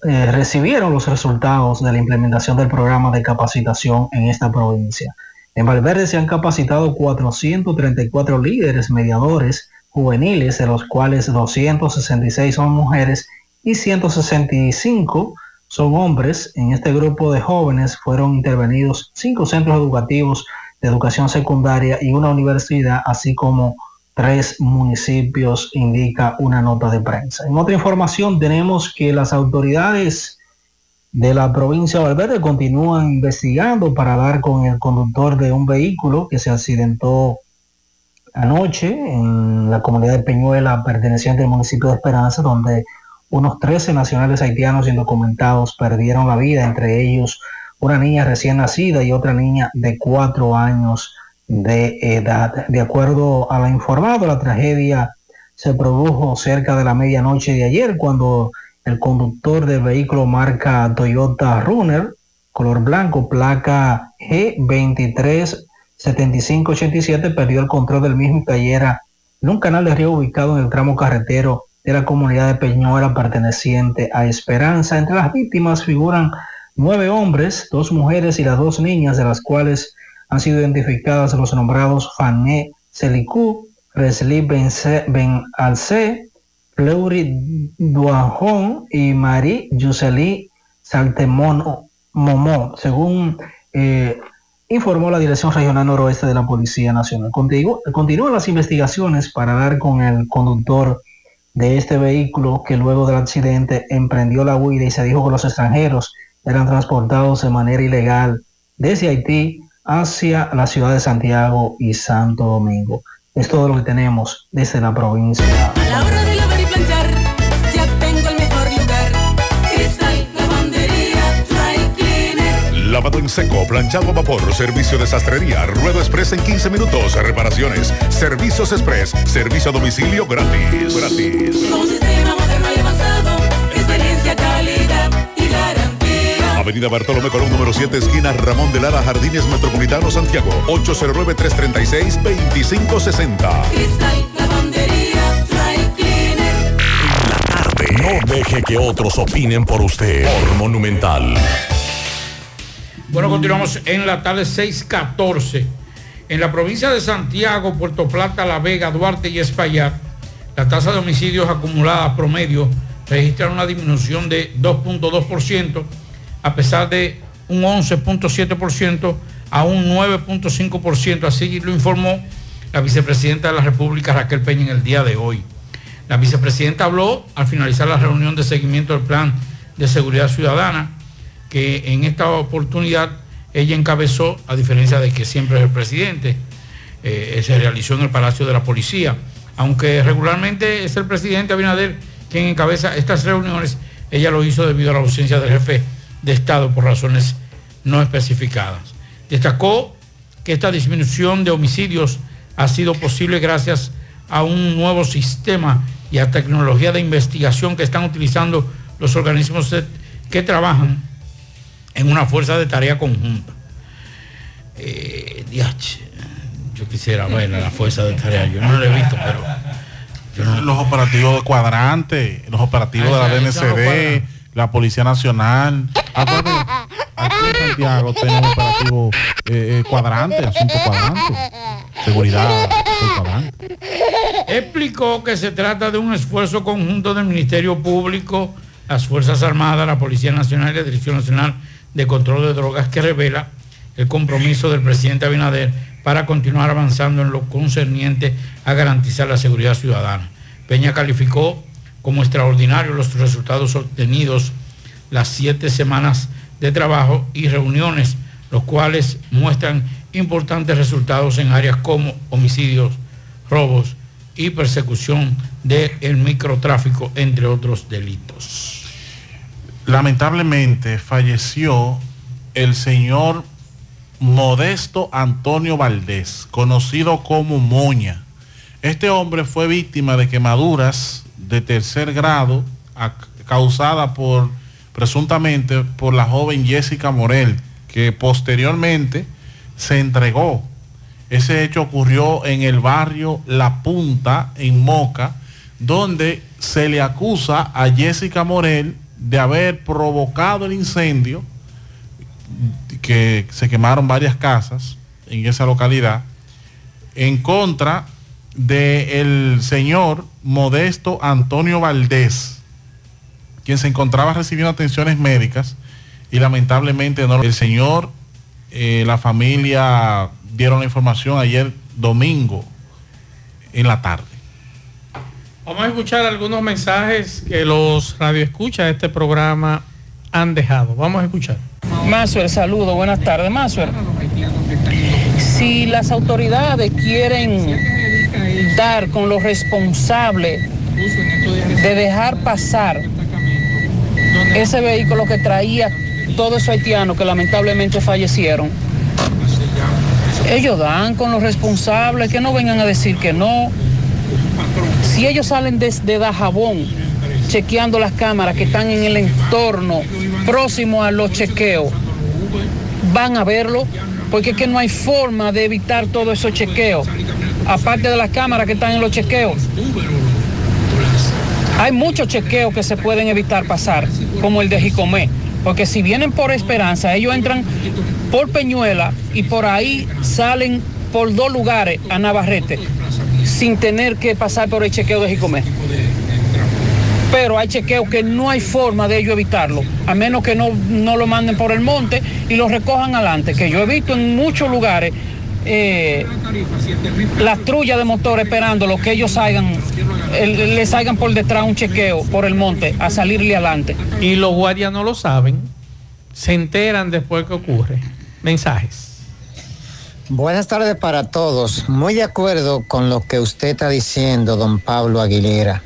eh, recibieron los resultados de la implementación del programa de capacitación en esta provincia. En Valverde se han capacitado 434 líderes mediadores juveniles, de los cuales 266 son mujeres y 165 son hombres. En este grupo de jóvenes fueron intervenidos cinco centros educativos de educación secundaria y una universidad, así como tres municipios, indica una nota de prensa. En otra información tenemos que las autoridades de la provincia de Valverde continúan investigando para dar con el conductor de un vehículo que se accidentó anoche en la comunidad de Peñuela perteneciente al municipio de Esperanza, donde unos 13 nacionales haitianos indocumentados perdieron la vida, entre ellos una niña recién nacida y otra niña de cuatro años de edad. De acuerdo a lo informado, la tragedia se produjo cerca de la medianoche de ayer cuando el conductor del vehículo marca Toyota Runner, color blanco, placa G237587, perdió el control del mismo y cayera en un canal de río ubicado en el tramo carretero de la comunidad de Peñuela perteneciente a Esperanza. Entre las víctimas figuran nueve hombres, dos mujeres y las dos niñas, de las cuales han sido identificadas los nombrados Fané Celicú, Resli Ben Alce, Fleury Duajón y Marie Yuseli Saltemón Momó, según eh, informó la Dirección Regional Noroeste de la Policía Nacional. Continúan las investigaciones para dar con el conductor de este vehículo que luego del accidente emprendió la huida y se dijo que los extranjeros eran transportados de manera ilegal desde Haití hacia la ciudad de Santiago y Santo Domingo. Es todo lo que tenemos desde la provincia. Lavado en seco, planchado a vapor, servicio de sastrería, ruedo express en 15 minutos, reparaciones, servicios express, servicio a domicilio gratis. Gratis. Con un sistema moderno y avanzado, experiencia, calidad y garantía. Avenida Bartolomé Colón, número 7, esquina Ramón de Lara, Jardines Metropolitano, Santiago. 809-336-2560. Cristal, lavandería, dry cleaner. No deje que otros opinen por usted. Por Monumental. Bueno, continuamos en la tarde 614. En la provincia de Santiago, Puerto Plata, La Vega, Duarte y Espaillat, la tasa de homicidios acumulada promedio registra una disminución de 2.2%, a pesar de un 11.7% a un 9.5%, así lo informó la vicepresidenta de la República, Raquel Peña, en el día de hoy. La vicepresidenta habló al finalizar la reunión de seguimiento del Plan de Seguridad Ciudadana, que en esta oportunidad ella encabezó, a diferencia de que siempre es el presidente, eh, se realizó en el Palacio de la Policía. Aunque regularmente es el presidente Abinader quien encabeza estas reuniones, ella lo hizo debido a la ausencia del jefe de Estado por razones no especificadas. Destacó que esta disminución de homicidios ha sido posible gracias a un nuevo sistema y a tecnología de investigación que están utilizando los organismos que trabajan en una fuerza de tarea conjunta. Eh, yo quisiera ver la fuerza de tarea, yo no lo he visto, pero... yo no- Los operativos de cuadrante, los operativos de la DNCD, la Policía Nacional. Aquí en Santiago tenemos operativo eh, eh, cuadrante, asunto cuadrante. Seguridad cuadrante. Explicó que se trata de un esfuerzo conjunto del Ministerio Público, las Fuerzas Armadas, la Policía Nacional y la Dirección Nacional de Control de Drogas que revela el compromiso del presidente Abinader para continuar avanzando en lo concerniente a garantizar la seguridad ciudadana. Peña calificó como extraordinarios los resultados obtenidos las siete semanas de trabajo y reuniones, los cuales muestran importantes resultados en áreas como homicidios, robos y persecución del microtráfico, entre otros delitos. Lamentablemente falleció el señor Modesto Antonio Valdés, conocido como Moña. Este hombre fue víctima de quemaduras de tercer grado causada por presuntamente por la joven Jessica Morel, que posteriormente se entregó. Ese hecho ocurrió en el barrio La Punta, en Moca, donde se le acusa a Jessica Morel de haber provocado el incendio, que se quemaron varias casas en esa localidad, en contra del señor Modesto Antonio Valdés, quien se encontraba recibiendo atenciones médicas y lamentablemente no. El señor, eh, la familia dieron la información ayer domingo en la tarde. Vamos a escuchar algunos mensajes que los radioescuchas de este programa han dejado. Vamos a escuchar. Masuer, saludo, buenas tardes. Masuer, si las autoridades quieren dar con los responsables de dejar pasar ese vehículo que traía todos esos haitianos que lamentablemente fallecieron, ellos dan con los responsables, que no vengan a decir que no. Si ellos salen desde Dajabón chequeando las cámaras que están en el entorno próximo a los chequeos, van a verlo, porque es que no hay forma de evitar todos esos chequeos, aparte de las cámaras que están en los chequeos. Hay muchos chequeos que se pueden evitar pasar, como el de Jicomé, porque si vienen por Esperanza, ellos entran por Peñuela y por ahí salen por dos lugares a Navarrete, sin tener que pasar por el chequeo de Jicomé. Pero hay chequeos que no hay forma de ellos evitarlo, a menos que no, no lo manden por el monte y lo recojan adelante, que yo he visto en muchos lugares eh, las de motor esperando lo que ellos salgan, el- le salgan por detrás un chequeo por el monte a salirle adelante. Y los guardias no lo saben, se enteran después que ocurre. Mensajes. Buenas tardes para todos. Muy de acuerdo con lo que usted está diciendo, don Pablo Aguilera.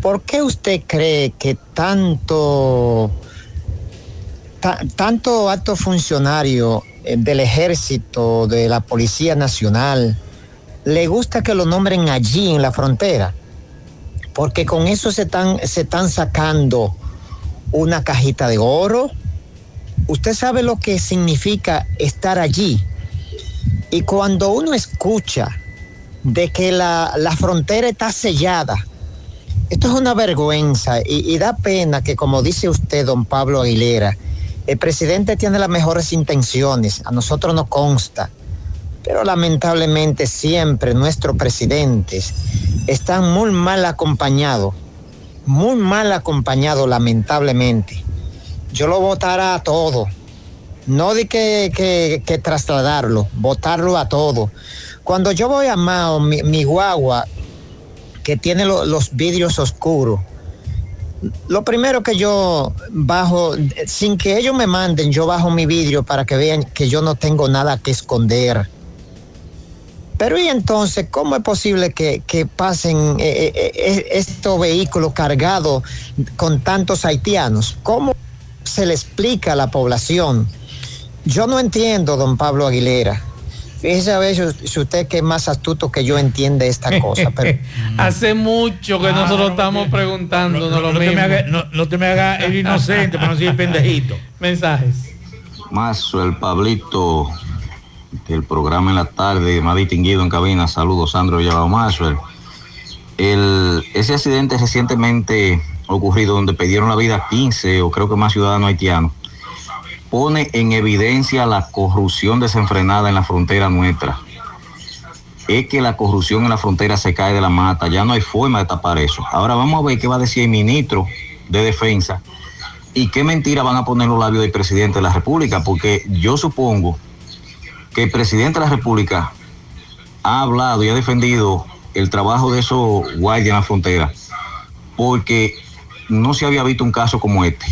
¿Por qué usted cree que tanto, ta- tanto alto funcionario eh, del ejército, de la Policía Nacional, le gusta que lo nombren allí en la frontera? Porque con eso se están, se están sacando una cajita de oro. Usted sabe lo que significa estar allí. Y cuando uno escucha de que la, la frontera está sellada, esto es una vergüenza y, y da pena que, como dice usted, don Pablo Aguilera, el presidente tiene las mejores intenciones, a nosotros nos consta, pero lamentablemente siempre nuestros presidentes están muy mal acompañados, muy mal acompañados lamentablemente. Yo lo votará a todo, no de que, trasladarlo, botarlo a todo. Cuando yo voy a Mao, mi, guagua, que tiene lo- los vidrios oscuros, lo primero que yo bajo, sin que ellos me manden, yo bajo mi vidrio para que vean que yo no tengo nada que esconder. Pero y entonces, ¿cómo es posible que, que pasen eh, eh, eh, estos vehículos cargados con tantos haitianos? ¿Cómo se le explica a la población? Yo no entiendo, don Pablo Aguilera. Fíjese a ver si- usted que es más astuto que yo entiende esta cosa. Pero (laughs) Hace mucho que nosotros estamos preguntándonos no, lo no te mismo. me haga- no- no te me haga el inocente para no decir pendejito. (laughs) Mensajes. Mazo, el Pablito del programa en la tarde, más distinguido en cabina. Saludos, Sandro Llevado Mazo. El, ese accidente recientemente ocurrido donde pidieron la vida 15 o creo que más ciudadanos haitianos, pone en evidencia la corrupción desenfrenada en la frontera nuestra. Es que la corrupción en la frontera se cae de la mata, ya no hay forma de tapar eso. Ahora vamos a ver qué va a decir el ministro de Defensa y qué mentira van a poner los labios del presidente de la República, porque yo supongo que el presidente de la República ha hablado y ha defendido el trabajo de esos guardias en la frontera, porque no se había visto un caso como este.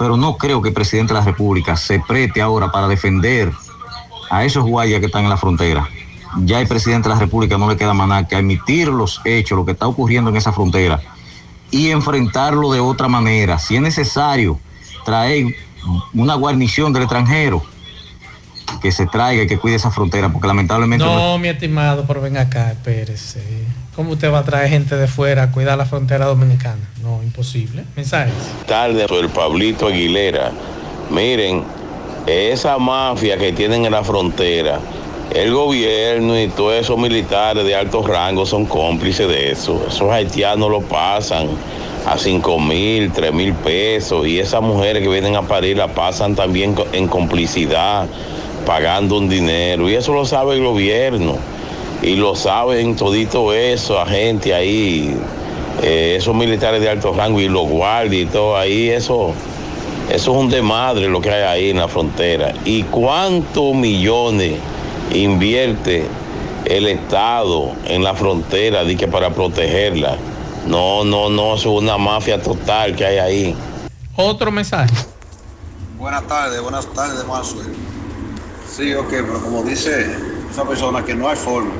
Pero no creo que el presidente de la República se preste ahora para defender a esos guardias que están en la frontera. Ya el presidente de la República no le queda más nada que admitir los hechos, lo que está ocurriendo en esa frontera y enfrentarlo de otra manera. Si es necesario traer una guarnición del extranjero que se traiga y que cuide esa frontera, porque lamentablemente... No, mi estimado, pero ven acá, espérese. ¿Cómo usted va a traer gente de fuera a cuidar la frontera dominicana? No, imposible. Mensajes. tarde el Pablito Aguilera. Miren, esa mafia que tienen en la frontera, el gobierno y todos esos militares de altos rangos son cómplices de eso. Esos haitianos lo pasan a 5 mil, 3 mil pesos y esas mujeres que vienen a parir la pasan también en complicidad, pagando un dinero. Y eso lo sabe el gobierno. Y lo saben todito eso, a gente ahí, eh, esos militares de alto rango y los guardias y todo ahí, eso, eso es un desmadre lo que hay ahí en la frontera. ¿Y cuántos millones invierte el Estado en la frontera de que para protegerla? No, no, no, eso es una mafia total que hay ahí. Otro mensaje. Buenas tardes, buenas tardes, Maxwell. Sí, ok, pero como dice esa persona que no hay forma,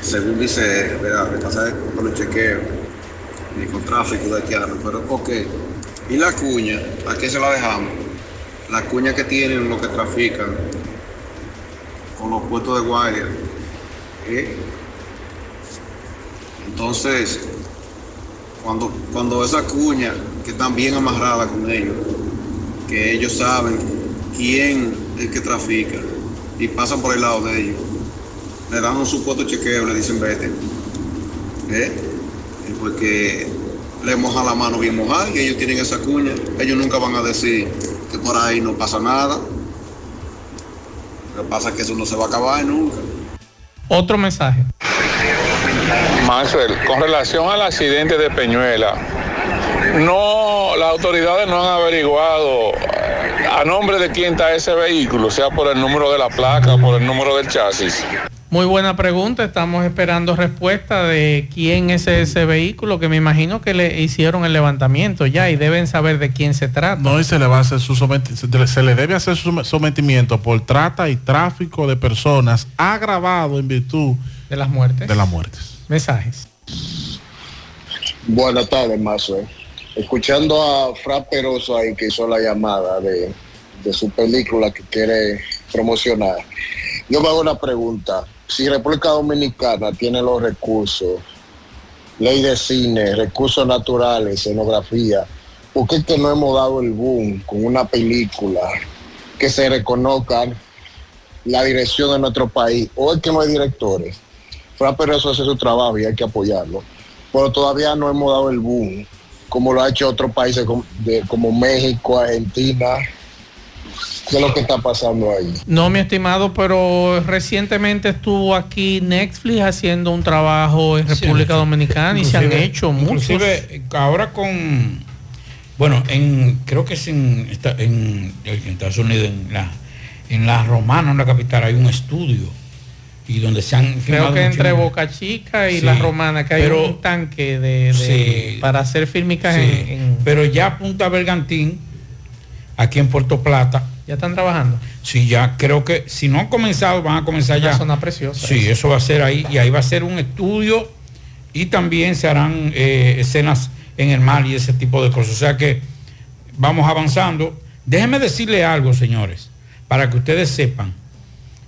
según dice, ¿verdad? De pasar por el chequeo y con tráfico de haitianos, pero ok. ¿Y la cuña? ¿A se la dejamos? La cuña que tienen los que trafican con los puestos de guardia. Entonces, cuando, cuando esa cuña que están bien amarradas con ellos, que ellos saben quién es que trafica y pasan por el lado de ellos, le dan un supuesto chequeo, le dicen vete. ¿Eh? Y Porque le mojan la mano bien mojada y ellos tienen esa cuña. Ellos nunca van a decir que por ahí no pasa nada. Lo que pasa es que eso no se va a acabar nunca. Otro mensaje. Maxwell, con relación al accidente de Peñuela, no, las autoridades no han averiguado eh, a nombre de quién está ese vehículo, sea por el número de la placa o por el número del chasis. Muy buena pregunta. Estamos esperando respuesta de quién es ese vehículo, que me imagino que le hicieron el levantamiento ya y deben saber de quién se trata. No, y se le va a hacer su someti- se- se le debe hacer su sometimiento por trata y tráfico de personas agravado en virtud de las muertes. De las muertes. Mensajes. Buenas tardes, Mazo. Escuchando a Fra Peroso ahí que hizo la llamada de, de su película que quiere promocionar, yo me hago una pregunta. Si República Dominicana tiene los recursos, ley de cine, recursos naturales, escenografía, ¿por qué es que no hemos dado el boom con una película que se reconozcan la dirección de nuestro país? ¿O es que no hay directores? Fra Peroso hace su trabajo y hay que apoyarlo pero todavía no hemos dado el boom, como lo ha hecho otros países como México, Argentina. ¿Qué es lo que está pasando ahí? No, mi estimado, pero recientemente estuvo aquí Netflix haciendo un trabajo en República Dominicana y se han hecho muchos. Inclusive ahora con, bueno, en creo que es en, en, en Estados Unidos, en la, en la Romana, en la capital, hay un estudio y donde se han Creo filmado que entre Boca Chica y Sí, La Romana, que hay pero- un tanque de, de- Sí. para hacer fílmicas Sí, en, en- pero ya Punta Bergantín, aquí en Puerto Plata. ¿Ya están trabajando? Sí, ya creo que si no han comenzado, van a comenzar Una ya. zona preciosa. Sí, eso va a ser ahí. Y ahí va a ser un estudio y también se harán eh, escenas en el mar y ese tipo de cosas. O sea que vamos avanzando. Déjenme decirle algo, señores, para que ustedes sepan.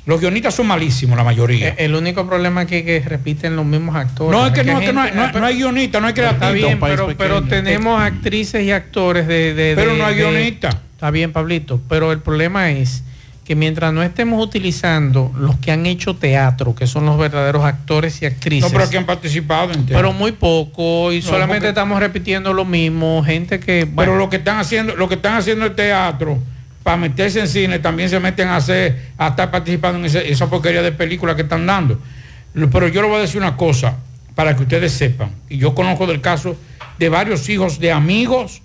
Los guionistas son malísimos, la mayoría. Eh, El único problema es que repiten los mismos actores. No, es que no, es que no hay, gente- no hay- no hay guionista, no hay creativo. Está bien, pero, pero tenemos actrices y actores de... de- Pero de- no hay de- guionista. Está bien, Pablito, pero el problema es que mientras no estemos utilizando los que han hecho teatro, que son los verdaderos actores y actrices, No, pero que han participado en pero muy poco y No, solamente porque- estamos repitiendo lo mismo, gente que... Pero lo que están haciendo, lo que están haciendo el teatro, para meterse en cine, también se meten a hacer, a estar participando en ese- esa porquería de películas que están dando. Pero yo le voy a decir una cosa, para que ustedes sepan, y yo conozco del caso de varios hijos de amigos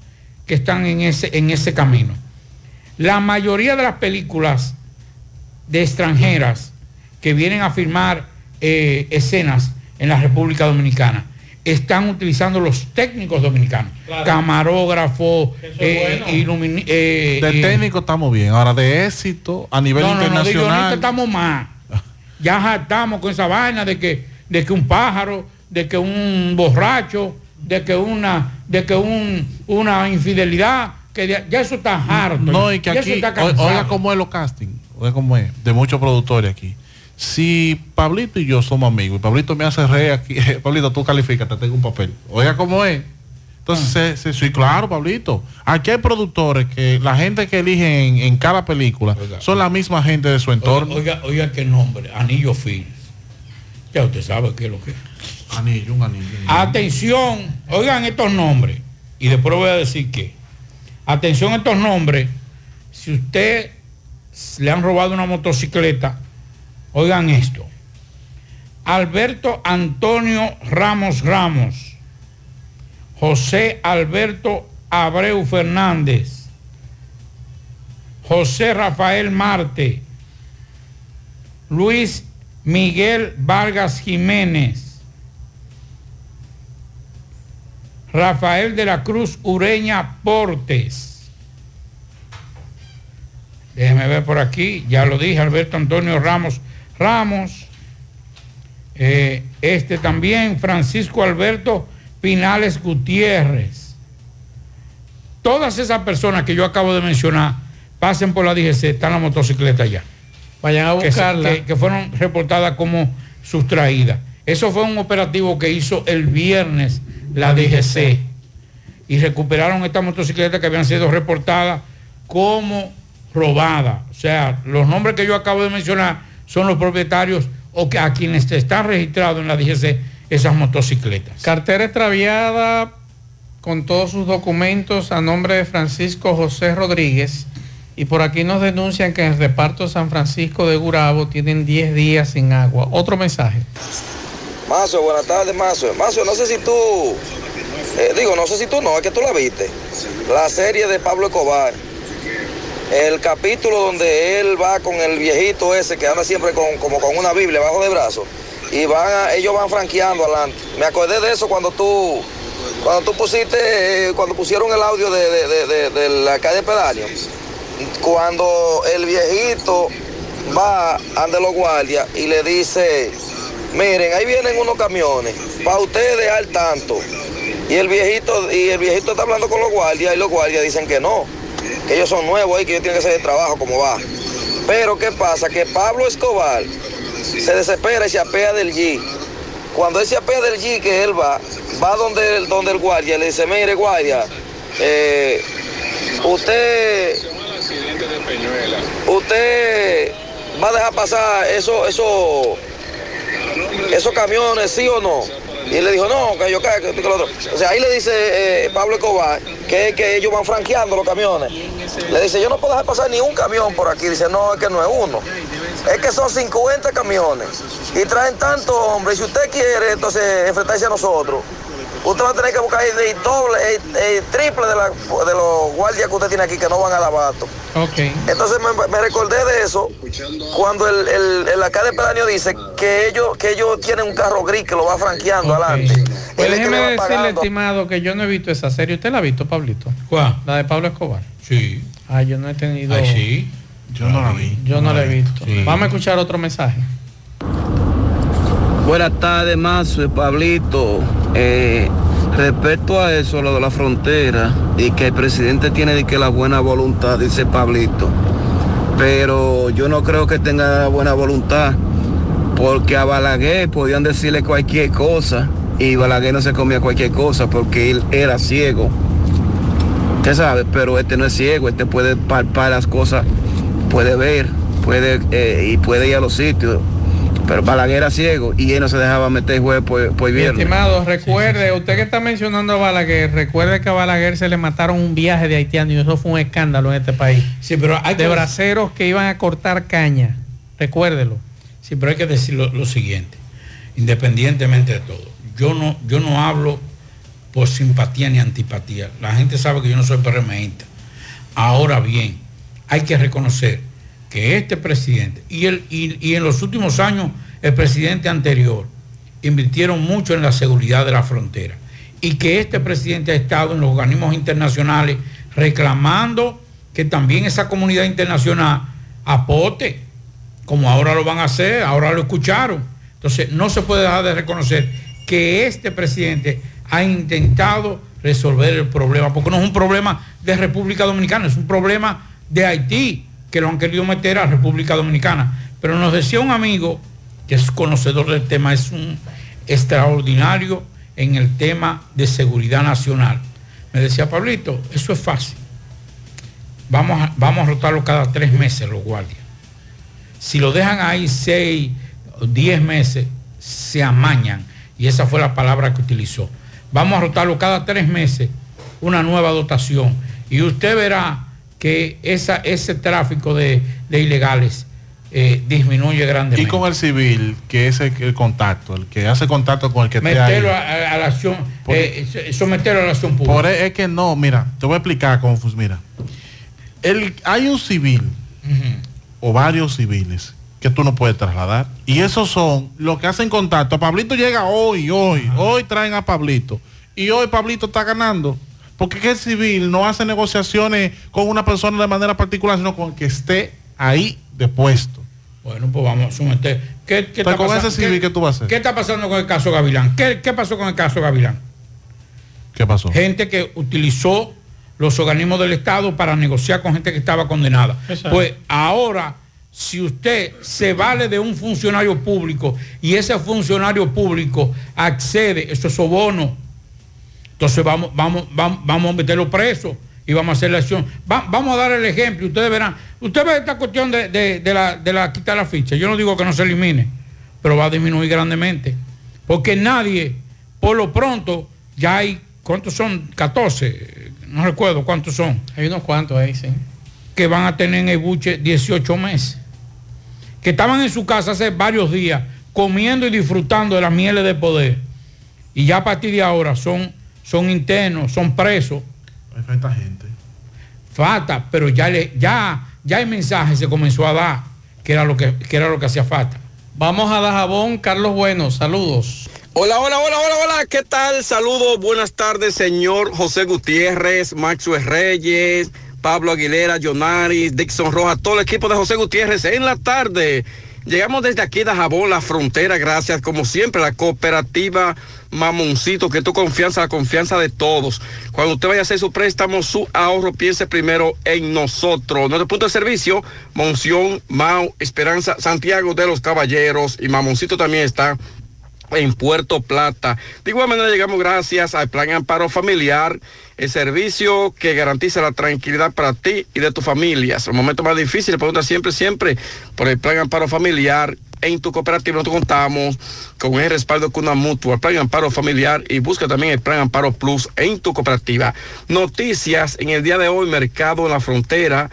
que están en ese, en ese camino. La mayoría de las películas de extranjeras que vienen a filmar eh, escenas en la República Dominicana están utilizando los técnicos dominicanos, Claro. camarógrafos, eh, ilumini- eh, De eh, técnico estamos bien. Ahora de éxito a nivel no, no, no, internacional. estamos más. Ya estamos con esa vaina de que, de que un pájaro, de que un borracho, de que una, de que un, una infidelidad, que ya eso está harto. no, y que ya aquí, eso está oiga cómo es los casting. oiga cómo es, de muchos productores aquí. Si Pablito y yo somos amigos, y Pablito me hace reír aquí, (laughs) Pablito, tú calificas, te tengo un papel. Oiga cómo es. Entonces, se- sí, claro, Pablito. Aquí hay productores que la gente que eligen en, en cada película son la misma gente de su entorno. Oiga, oiga qué nombre, Anillo Films. Ya usted sabe qué es lo que es. Anillo, un anillo. Atención, oigan estos nombres. Y después voy a decir qué. Atención a estos nombres. Si usted le han robado una motocicleta, oigan esto. Alberto Antonio Ramos Ramos. José Alberto Abreu Fernández. José Rafael Marte. Luis Miguel Vargas Jiménez. Rafael de la Cruz Ureña Portes. Déjeme ver por aquí, ya lo dije, Alberto Antonio Ramos Ramos. Eh, este también, Francisco Alberto Pinales Gutiérrez. Todas esas personas que yo acabo de mencionar pasen por la DGC, están la motocicleta ya. Vayan a buscarla. que- que fueron reportadas como sustraídas. Eso fue un operativo que hizo el viernes la DGC y recuperaron estas motocicletas que habían sido reportadas como robadas. O sea, los nombres que yo acabo de mencionar son los propietarios o que a quienes están registrados en la DGC esas motocicletas. Cartera extraviada con todos sus documentos a nombre de Francisco José Rodríguez. Y por aquí nos denuncian que en el reparto San Francisco de Gurabo tienen 10 días sin agua. Otro mensaje. Mazo, buenas tardes, Mazo. Mazo, no sé si tú, eh, digo, no sé si tú no, es que tú la viste. La serie de Pablo Escobar. El capítulo donde él va con el viejito ese que anda siempre con, como con una Biblia bajo de brazo. Y van ellos van franqueando adelante. Me acordé de eso cuando tú, cuando tú pusiste, cuando pusieron el audio de, de, de, la calle Pedáneo. Cuando el viejito va ante los guardias y le dice, miren, ahí vienen unos camiones, para ustedes al tanto. Y el viejito, y el viejito está hablando con los guardias y los guardias dicen que no, que ellos son nuevos ahí, que ellos tienen que hacer el trabajo como va. Pero ¿qué pasa? Que Pablo Escobar se desespera y se apea del G. Cuando él se apea del G, que él va, va donde, el- donde el guardia, le dice, mire guardia, eh, usted usted va a dejar pasar eso, eso, esos camiones, sí o no. Y le dijo, no, que yo que, que, que lo otro. O sea, ahí le dice eh, Pablo Escobar que, que ellos van franqueando los camiones. Le dice, yo no puedo dejar pasar ni un camión por aquí. Dice, no, es que no es uno. Es que son 50 camiones. Y traen tantos hombres. Si usted quiere, entonces, enfrentarse a nosotros, usted va a tener que buscar el, doble, el, el triple de, la- de los guardias que usted tiene aquí que no van al abasto. Ok. Entonces me, me recordé de eso cuando el, el, el alcalde pedáneo dice que ellos, que ellos tienen un carro gris que lo va franqueando adelante. Pues déjeme decirle, pagando. estimado, que yo no he visto esa serie. ¿Usted la ha visto, Pablito? ¿Cuál? La de Pablo Escobar. Sí. Ah, yo no he tenido. Ay, sí. Yo no la vi. Yo no la he visto. Sí. Vamos a escuchar otro mensaje. Buenas tardes, Mazo y Pablito. Eh, respecto a eso, lo de la frontera, y que el presidente tiene de que la buena voluntad, dice Pablito. Pero yo no creo que tenga buena voluntad, porque a Balaguer podían decirle cualquier cosa, y Balaguer no se comía cualquier cosa porque él era ciego. Usted sabe, pero este no es ciego, este puede palpar las cosas, puede ver, puede eh, y puede ir a los sitios. Pero Balaguer era ciego y él no se dejaba meter juez por, por viernes. estimado, recuerde, usted que está mencionando a Balaguer, recuerde que a Balaguer se le mataron un viaje de haitiano y eso fue un escándalo en este país. Sí, pero hay de que- braceros que iban a cortar caña. Recuérdelo. Sí, pero hay que decir lo, lo siguiente, independientemente de todo. Yo no, yo no hablo por simpatía ni antipatía. La gente sabe que yo no soy PRMista. Ahora bien, hay que reconocer que este presidente y, el, y, en los últimos años el presidente anterior invirtieron mucho en la seguridad de la frontera y que este presidente ha estado en los organismos internacionales reclamando que también esa comunidad internacional aporte como ahora lo van a hacer, ahora lo escucharon. Entonces, no se puede dejar de reconocer que este presidente ha intentado resolver el problema, porque no es un problema de República Dominicana, es un problema de Haití. Que lo han querido meter a República Dominicana. Pero nos decía un amigo que es conocedor del tema, es un extraordinario en el tema de seguridad nacional. Me decía, Pablito, eso es fácil. Vamos a, vamos a rotarlo cada tres meses los guardias. Si lo dejan ahí seis o diez meses, se amañan. Y esa fue la palabra que utilizó. Vamos a rotarlo cada tres meses, una nueva dotación. Y usted verá que esa, ese tráfico de, de ilegales eh, disminuye grandemente. Y con el civil, que es el, el contacto, el que hace contacto con el que Meterlo esté a, a- la acción, eh, someterlo a la acción pública. Por e- es que no, mira, te voy a explicar cómo funciona. Mira, el, hay un civil o varios civiles que tú no puedes trasladar. Y esos son los que hacen contacto. Pablito llega hoy, hoy, hoy traen a Pablito. Y hoy Pablito está ganando. Porque que el civil no hace negociaciones con una persona de manera particular, sino con el que esté ahí de puesto. Bueno, pues vamos a someter. ¿Qué, qué Pero con ese civil, ¿qué tú vas a hacer? ¿Qué está pasando con el caso Gavilán? ¿Qué, qué pasó con el caso Gavilán? ¿Qué pasó? Gente que utilizó los organismos del Estado para negociar con gente que estaba condenada. Exacto. Pues ahora, si usted se vale de un funcionario público y ese funcionario público accede, eso es sobono, entonces vamos, vamos, vamos, vamos a meterlo preso y vamos a hacer la acción. Va- vamos a dar el ejemplo, ustedes verán. Usted ve esta cuestión de, de- de la, de la quitar la ficha. Yo no digo que no se elimine, pero va a disminuir grandemente. Porque nadie, por lo pronto, ya hay, ¿cuántos son? 14, no recuerdo cuántos son. Hay unos cuantos ahí, sí. Que van a tener en el buche 18 meses. Que estaban en su casa hace varios días comiendo y disfrutando de las mieles de poder. Y ya a partir de ahora son, son internos, son presos. Hay falta gente. Falta, pero ya, le, ya, ya el mensaje se comenzó a dar, que era lo que, que, era lo que hacía falta. Vamos a Dajabón, Carlos Bueno, saludos. Hola, hola, hola, hola, hola, ¿qué tal? Saludos, buenas tardes, señor José Gutiérrez, Maxwell Reyes, Pablo Aguilera, Jonaris, Dixon Rojas, todo el equipo de José Gutiérrez en la tarde. Llegamos desde aquí de Jabón, la frontera, gracias como siempre la cooperativa Mamoncito, que tu confianza, la confianza de todos. Cuando usted vaya a hacer su préstamo, su ahorro, piense primero en nosotros. Nuestro punto de servicio, Monción, Mau, Esperanza, Santiago de los Caballeros y Mamoncito también está en Puerto Plata. De igual manera llegamos gracias al Plan Amparo Familiar, el servicio que garantiza la tranquilidad para ti y de tu familia. Es el momento más difícil, pregunta siempre, siempre por el Plan Amparo Familiar. En tu cooperativa nosotros contamos con el respaldo con una mutua, el Plan Amparo Familiar y busca también el Plan Amparo Plus en tu cooperativa. Noticias en el día de hoy, mercado en la frontera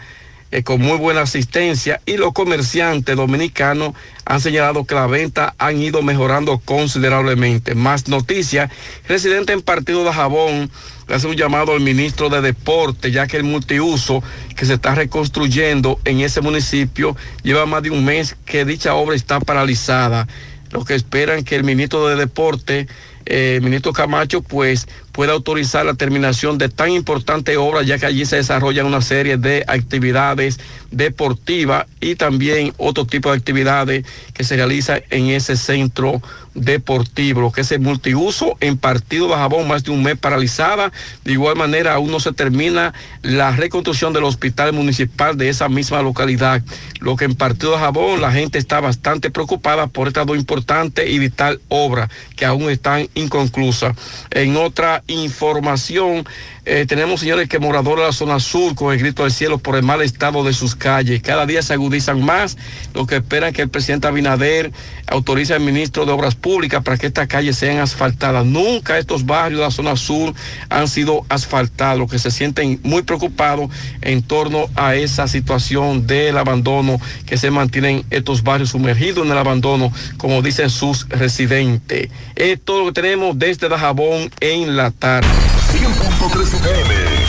eh, con muy buena asistencia y los comerciantes dominicanos han señalado que la venta han ido mejorando considerablemente. Más noticias, residente en Partido de Jabón hace un llamado al ministro de Deporte, ya que el multiuso que se está reconstruyendo en ese municipio lleva más de un mes que dicha obra está paralizada. Los que esperan que el ministro de Deporte, eh, ministro Camacho, pues pueda autorizar la terminación de tan importante obra, ya que allí se desarrollan una serie de actividades deportivas y también otro tipo de actividades que se realizan en ese centro deportivo, que es el multiuso en Partido de Jabón, más de un mes paralizada. De igual manera, aún no se termina la reconstrucción del hospital municipal de esa misma localidad, lo que en Partido de Jabón la gente está bastante preocupada por estas dos importantes y vital obras que aún están inconclusas. En otra información, eh, tenemos señores que moradores de la zona sur con el grito del cielo por el mal estado de sus calles. Cada día se agudizan más, lo que esperan que el presidente Abinader autorice al ministro de Obras Públicas para que estas calles sean asfaltadas. Nunca estos barrios de la zona sur han sido asfaltados, lo que se sienten muy preocupados en torno a esa situación del abandono que se mantienen estos barrios sumergidos en el abandono, como dicen sus residentes. Es todo lo que tenemos desde Dajabón en la tarde. 100.3 FM.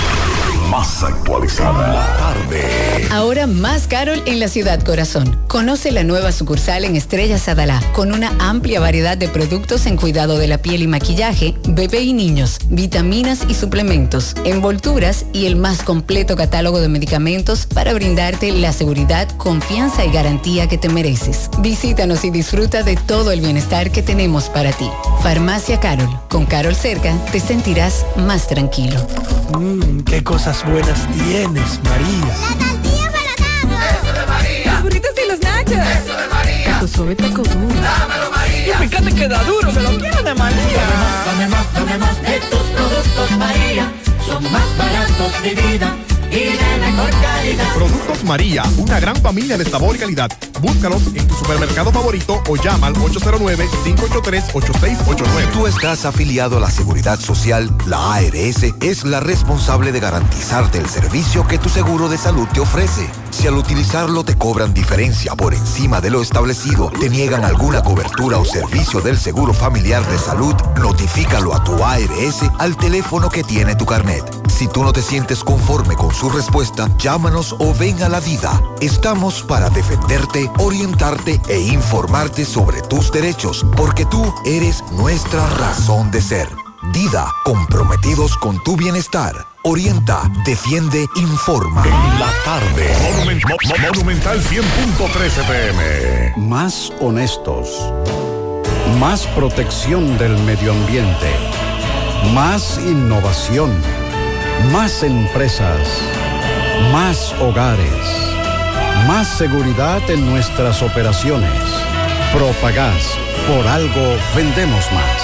Más actualizada. La tarde. Ahora más Carol en la ciudad corazón. Conoce la nueva sucursal en Estrella Sadalá con una amplia variedad de productos en cuidado de la piel y maquillaje, bebé y niños, vitaminas y suplementos, envolturas y el más completo catálogo de medicamentos para brindarte la seguridad, confianza y garantía que te mereces. Visítanos y disfruta de todo el bienestar que tenemos para ti. Farmacia Carol. Con Carol cerca te sentirás más tranquilo. Mmm, qué cosas cosas buenas tienes, María. La tortilla para nada. Eso de María. Los burritos y los nachos. Eso de María. Tu suave taco duro. Dámelo, María. Y fíjate que da duro, que lo quiero de María. Tome más, tome más, tome más de tus productos, María. Son más baratos de vida Productos María, una gran familia de sabor y calidad. Búscalos en tu supermercado favorito o llama al 809-583-8689. Tú estás afiliado a la Seguridad Social, la ARS es la responsable de garantizarte el servicio que tu seguro de salud te ofrece. Si al utilizarlo te cobran diferencia por encima de lo establecido, te niegan alguna cobertura o servicio del Seguro Familiar de Salud, notifícalo a tu ARS al teléfono que tiene tu carnet. Si tú no te sientes conforme con su respuesta, llámanos o ven a la vida. Estamos para defenderte, orientarte e informarte sobre tus derechos, porque tú eres nuestra razón de ser. Dida, comprometidos con tu bienestar. Orienta, defiende, informa. En la tarde. Monumen- Mo- Mo- Monumental 100.13 pm. Más honestos. Más protección del medio ambiente. Más innovación. Más empresas. Más hogares. Más seguridad en nuestras operaciones. Propagás. Por algo vendemos más.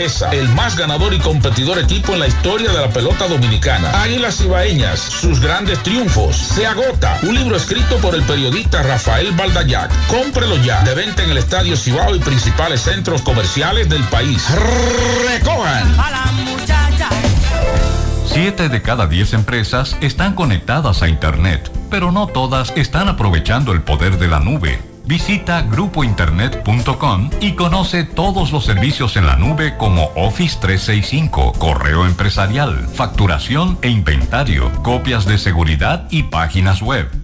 grandeza, el más ganador y competidor equipo en la historia de la pelota dominicana. Águilas Ibaeñas, sus grandes triunfos. Se agota. Un libro escrito por el periodista Rafael Baldayac. Cómprelo ya. De venta en el Estadio Cibao y principales centros comerciales del país. Recojan. Siete de cada diez empresas están conectadas a Internet, pero no todas están aprovechando el poder de la nube. Visita grupointernet.com y conoce todos los servicios en la nube como Office 365, correo empresarial, facturación e inventario, copias de seguridad y páginas web.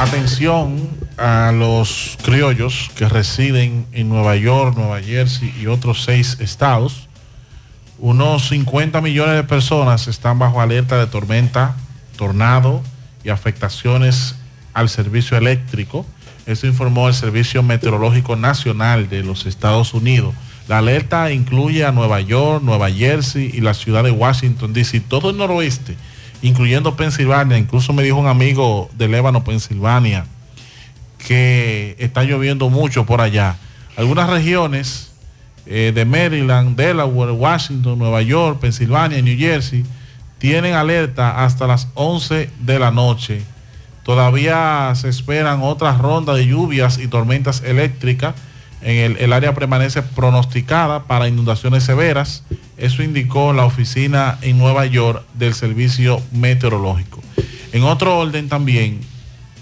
Atención a los criollos que residen en Nueva York, Nueva Jersey y otros seis estados. Unos 50 millones de personas están bajo alerta de tormenta, tornado y afectaciones al servicio eléctrico. Eso informó el Servicio Meteorológico Nacional de los Estados Unidos. La alerta incluye a Nueva York, Nueva Jersey y la ciudad de Washington, D.C., todo el noroeste, incluyendo Pensilvania. Incluso me dijo un amigo de Lébano, Pensilvania, que está lloviendo mucho por allá. Algunas regiones eh, de Maryland, Delaware, Washington, Nueva York, Pensilvania New Jersey tienen alerta hasta las 11 de la noche. Todavía se esperan otras rondas de lluvias y tormentas eléctricas. En el, el área permanece pronosticada para inundaciones severas. Eso indicó la oficina en Nueva York del Servicio Meteorológico. En otro orden también,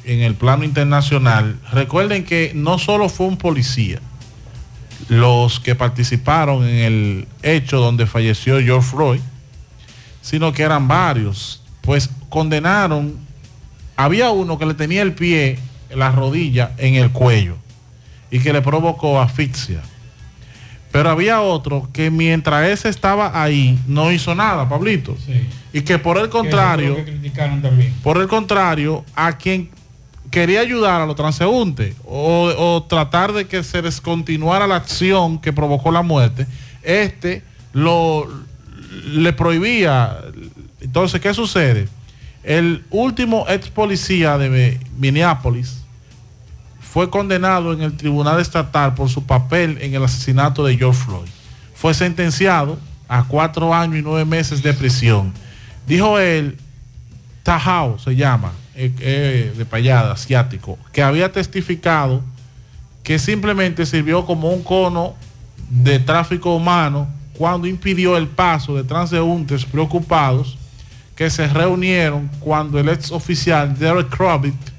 en el plano internacional, recuerden que no solo fue un policía los que participaron en el hecho donde falleció George Floyd, sino que eran varios. Pues condenaron, había uno que le tenía el pie, la rodilla en el cuello y que le provocó asfixia. Pero había otro que mientras ese estaba ahí no hizo nada, Pablito. Y que por el contrario, Que por el contrario, a quien quería ayudar a los transeúntes o, o tratar de que se descontinuara la acción que provocó la muerte, este lo le prohibía. Entonces, ¿qué sucede? El último ex policía de Minneapolis fue condenado en el tribunal estatal por su papel en el asesinato de George Floyd. Fue sentenciado a cuatro años y nueve meses de prisión. Dijo él, Tajao se llama, eh, eh, de payada, asiático, que había testificado que simplemente sirvió como un cono de tráfico humano cuando impidió el paso de transeúntes preocupados que se reunieron cuando el ex oficial Derek Kravitz,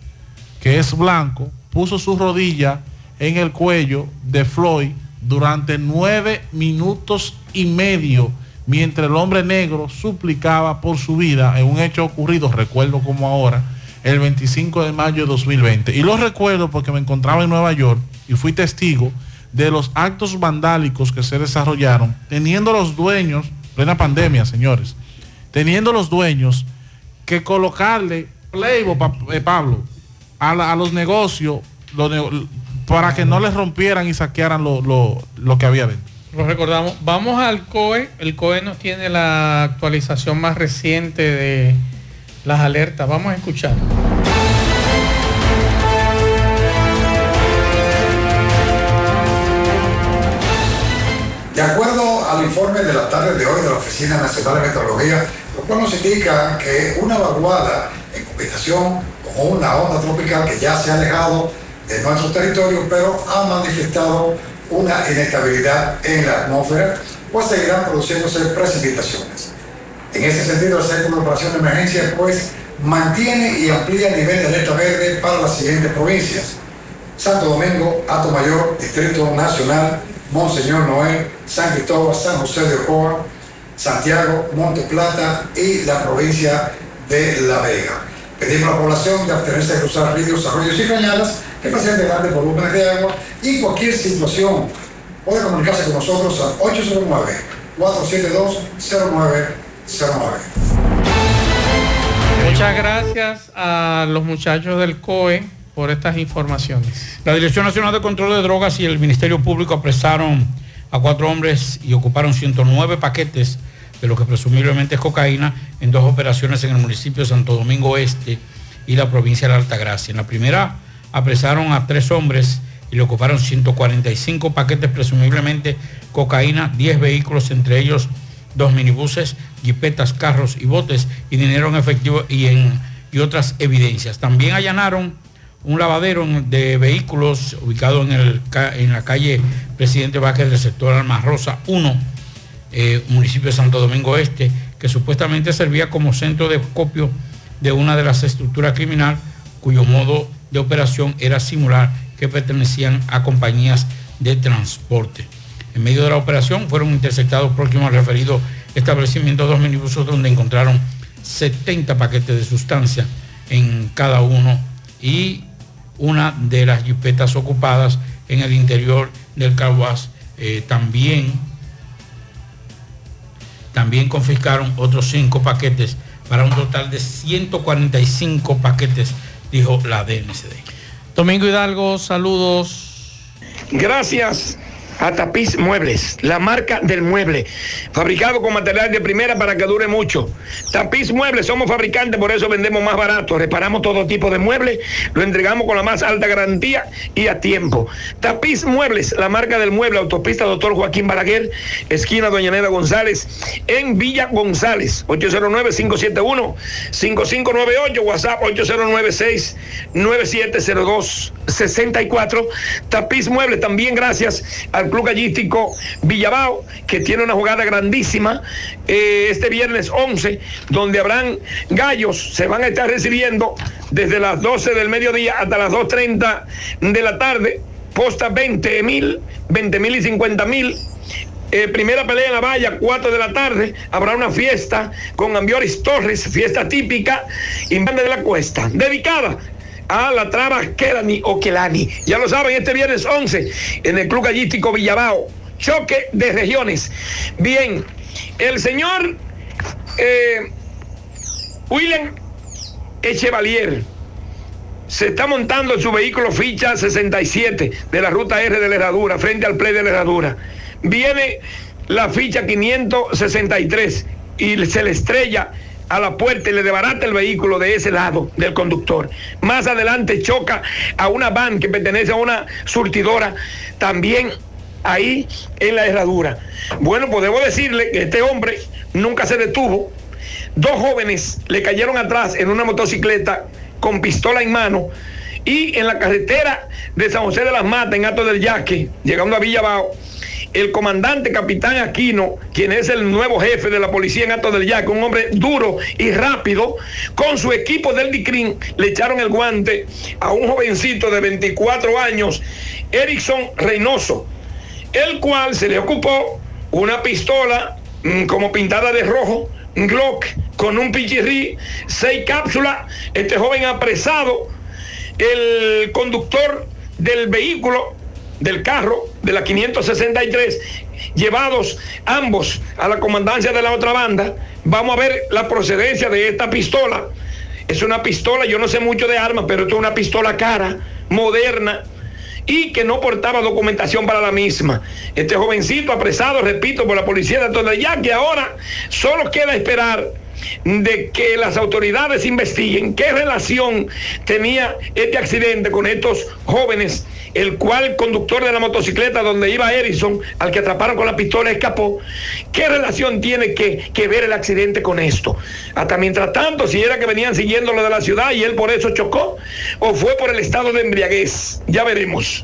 que es blanco, puso su rodilla en el cuello de Floyd durante nueve minutos y medio mientras el hombre negro suplicaba por su vida en un hecho ocurrido, recuerdo como ahora, el 25 de mayo de 2020. Y lo recuerdo porque me encontraba en Nueva York y fui testigo de los actos vandálicos que se desarrollaron, teniendo los dueños, plena pandemia, señores, teniendo los dueños que colocarle playbo, pa- eh, Pablo, a, la- a los negocios lo ne- para que no les rompieran y saquearan lo, lo- lo que había dentro. Lo recordamos. Vamos al COE. El COE nos tiene la actualización más reciente de las alertas. Vamos a escuchar. De acuerdo al informe de la tarde de hoy de la Oficina Nacional de Meteorología, los cual nos indica que una vaguada en combinación una onda tropical que ya se ha alejado de nuestro territorio, pero ha manifestado una inestabilidad en la atmósfera, pues seguirán produciéndose precipitaciones. En ese sentido, el Centro de Operación de Emergencia pues mantiene y amplía el nivel de alerta verde para las siguientes provincias. Santo Domingo, Alto Mayor, Distrito Nacional, Monseñor Noel, San Cristóbal, San José de Ocoa, Santiago, Monte Plata y la provincia de La Vega. Pedimos a la población de abstenerse de cruzar ríos, arroyos y cañadas que presenten grandes volúmenes de agua y cualquier situación puede comunicarse con nosotros al 809-472-0909. Muchas gracias a los muchachos del COE por estas informaciones. La Dirección Nacional de Control de Drogas y el Ministerio Público apresaron a cuatro hombres y ocuparon 109 paquetes de lo que presumiblemente es cocaína en dos operaciones en el municipio de Santo Domingo Este y la provincia de la Altagracia. En la primera apresaron a tres hombres y le ocuparon 145 paquetes presumiblemente cocaína, 10 vehículos, entre ellos dos minibuses, jipetas, carros y botes y dinero en efectivo y, en, y otras evidencias. También allanaron un lavadero de vehículos ubicado en, el en la calle Presidente Vázquez del sector Alma Rosa 1, eh, municipio de Santo Domingo Este, que supuestamente servía como centro de copio de una de las estructuras criminal cuyo modo de operación era simular que pertenecían a compañías de transporte. En medio de la operación fueron interceptados próximos al referido establecimiento dos minibuses donde encontraron 70 paquetes de sustancia en cada uno y una de las jipetas ocupadas en el interior del Caguas eh, también también confiscaron otros cinco paquetes para un total de 145 paquetes, dijo la DNCD. Domingo Hidalgo, saludos. Gracias a Tapiz Muebles, la marca del mueble, fabricado con material de primera para que dure mucho. Tapiz Muebles, somos fabricantes, por eso vendemos más barato. Reparamos todo tipo de muebles, lo entregamos con la más alta garantía y a tiempo. Tapiz Muebles, la marca del mueble, autopista Doctor Joaquín Balaguer, esquina Doña Neda González, en Villa González, 809-571-5598, WhatsApp 809-69702-64. Tapiz Muebles, también gracias al Club Gallístico Villabao, que tiene una jugada grandísima eh, este viernes 11, donde habrán gallos, se van a estar recibiendo desde las 12 del mediodía hasta las 2.30 de la tarde, posta 20 mil, 20 mil y 50 mil. Eh, primera pelea en la valla, 4 de la tarde. Habrá una fiesta con Ambioris Torres, fiesta típica, Banda de la Cuesta, dedicada a la traba Kelani o Kelani. Ya lo saben, este viernes 11 en el Club Gallístico Villabao. Choque de regiones. Bien, el señor eh, William Echevalier se está montando en su vehículo ficha 67 de la ruta R de la Herradura, frente al play de la Herradura. Viene la ficha 563 y se le estrella a la puerta y le debarata el vehículo de ese lado del conductor. Más adelante choca a una van que pertenece a una surtidora también ahí en la herradura. Bueno, pues debo decirle que este hombre nunca se detuvo. Dos jóvenes le cayeron atrás en una motocicleta con pistola en mano Y en la carretera de San José de las Matas, en Alto del Yaque, llegando a Villabao, el comandante capitán Aquino, quien es el nuevo jefe de la policía en Alto del Yaque, un hombre duro y rápido, con su equipo del DICRIN le echaron el guante a un jovencito de 24 años, Erickson Reynoso, el cual se le ocupó una pistola mm, como pintada de rojo, Glock con un pichirrí, seis cápsulas, este joven apresado, el conductor del vehículo, del carro, de la 563, llevados ambos a la comandancia de la otra banda. Vamos a ver la procedencia de esta pistola. Es una pistola, yo no sé mucho de armas, pero esto es una pistola cara, moderna, y que no portaba documentación para la misma. Este jovencito apresado, repito, por la policía de Antonio, ya que ahora solo queda esperar de que las autoridades investiguen qué relación tenía este accidente con estos jóvenes, el cual conductor de la motocicleta donde iba Erickson, al que atraparon con la pistola, escapó. ¿Qué relación tiene que, que ver el accidente con esto? Hasta mientras tanto, si era que venían siguiéndolo de la ciudad y él por eso chocó, o fue por el estado de embriaguez. Ya veremos.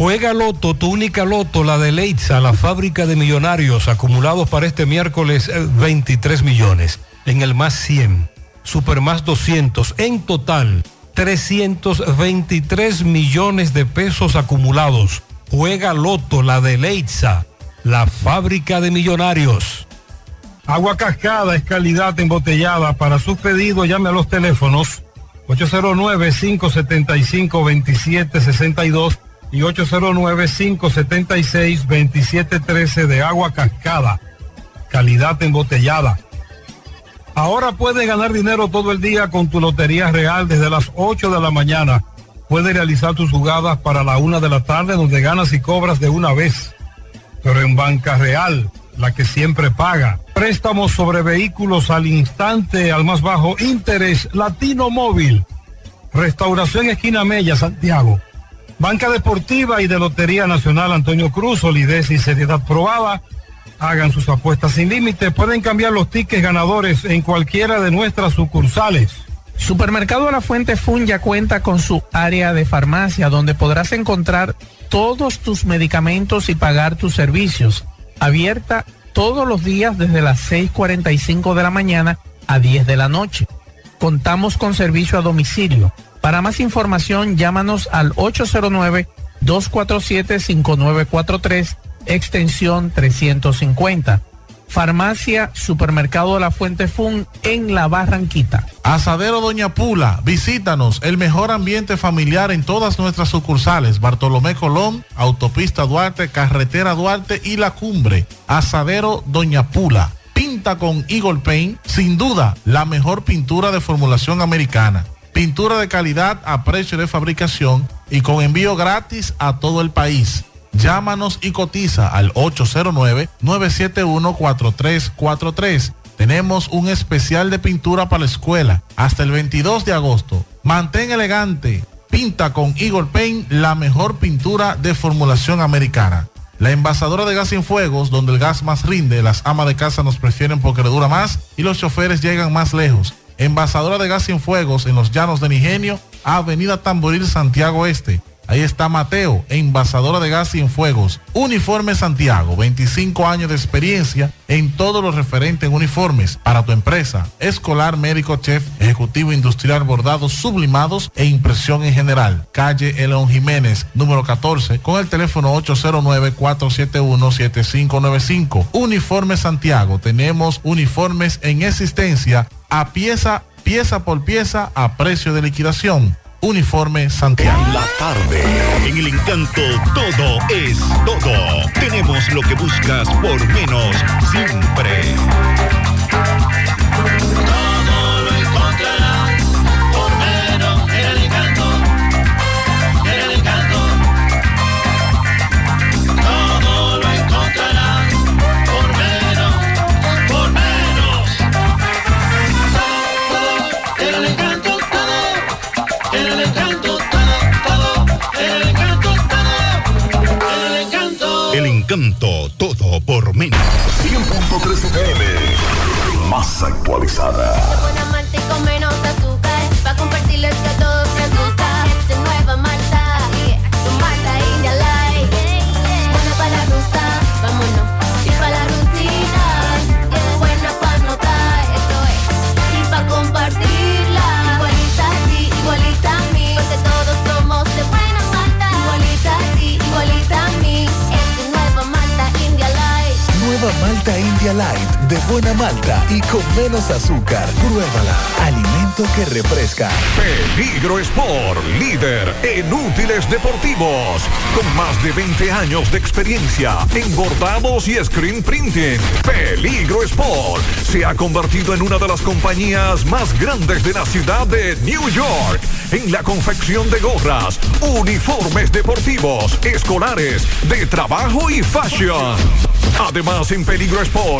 Juega Loto, tu única Loto, la de Leitza, la fábrica de millonarios acumulados para este miércoles eh, 23 millones. En el más 100, Super más 200, en total 323 millones de pesos acumulados. Juega Loto, la de Leitza, la fábrica de millonarios. Agua Cascada es calidad embotellada. Para sus pedidos llame a los teléfonos 809-575-2762 y 809-576-2713 de Agua Cascada. Calidad embotellada. Ahora puedes ganar dinero todo el día con tu Lotería Real desde las 8 de la mañana. Puedes realizar tus jugadas para la una de la tarde donde ganas y cobras de una vez. Pero en Banca Real, la que siempre paga. Préstamos sobre vehículos al instante, al más bajo interés, Latino Móvil. Restauración Esquina Mella, Santiago. Banca Deportiva y de Lotería Nacional Antonio Cruz, solidez y seriedad probada. Hagan sus apuestas sin límite. Pueden cambiar los tickets ganadores en cualquiera de nuestras sucursales. Supermercado La Fuente Fun ya cuenta con su área de farmacia donde podrás encontrar todos tus medicamentos y pagar tus servicios. Abierta todos los días desde las 6.45 de la mañana a 10 de la noche. Contamos con servicio a domicilio. Para más información, llámanos al 809-247-5943, extensión 350. Farmacia Supermercado de la Fuente Fun en La Barranquita. Asadero Doña Pula, visítanos, el mejor ambiente familiar en todas nuestras sucursales, Bartolomé Colón, Autopista Duarte, Carretera Duarte y La Cumbre. Asadero Doña Pula, pinta con Eagle Paint, sin duda, la mejor pintura de formulación americana. Pintura de calidad a precio de fabricación y con envío gratis a todo el país. Llámanos y cotiza al 809-971-4343. Tenemos un especial de pintura para la escuela hasta el 22 de agosto. Mantén elegante. Pinta con Eagle Paint la mejor pintura de formulación americana. La envasadora de gas sin fuegos, donde el gas más rinde, las amas de casa nos prefieren porque le dura más y los choferes llegan más lejos. Envasadora de gas sin fuegos en los llanos de Nigenio, Avenida Tamboril, Santiago Este. Ahí está Mateo, envasadora de gas sin fuegos. Uniforme Santiago, 25 años de experiencia en todo lo referente en uniformes para tu empresa, escolar, médico, chef, ejecutivo industrial, bordados, sublimados e impresión en general. Calle Elon Jiménez, número 14, con el teléfono 809-471-7595. Uniforme Santiago, tenemos uniformes en existencia a pieza, pieza por pieza a precio de liquidación. Uniforme Santiago. La tarde. En el encanto todo es todo. Tenemos lo que buscas por menos siempre. Encanto todo por menos. 100.3 FM. más actualizada. Buena malta y con menos Light de buena malta y con menos azúcar. Pruébala. Alimento que refresca. Peligro Sport, líder en útiles deportivos, con más de 20 años de experiencia en bordados y screen printing. Peligro Sport se ha convertido en una de las compañías más grandes de la ciudad de New York en la confección de gorras, uniformes deportivos, escolares, de trabajo y fashion. Además, en Peligro Sport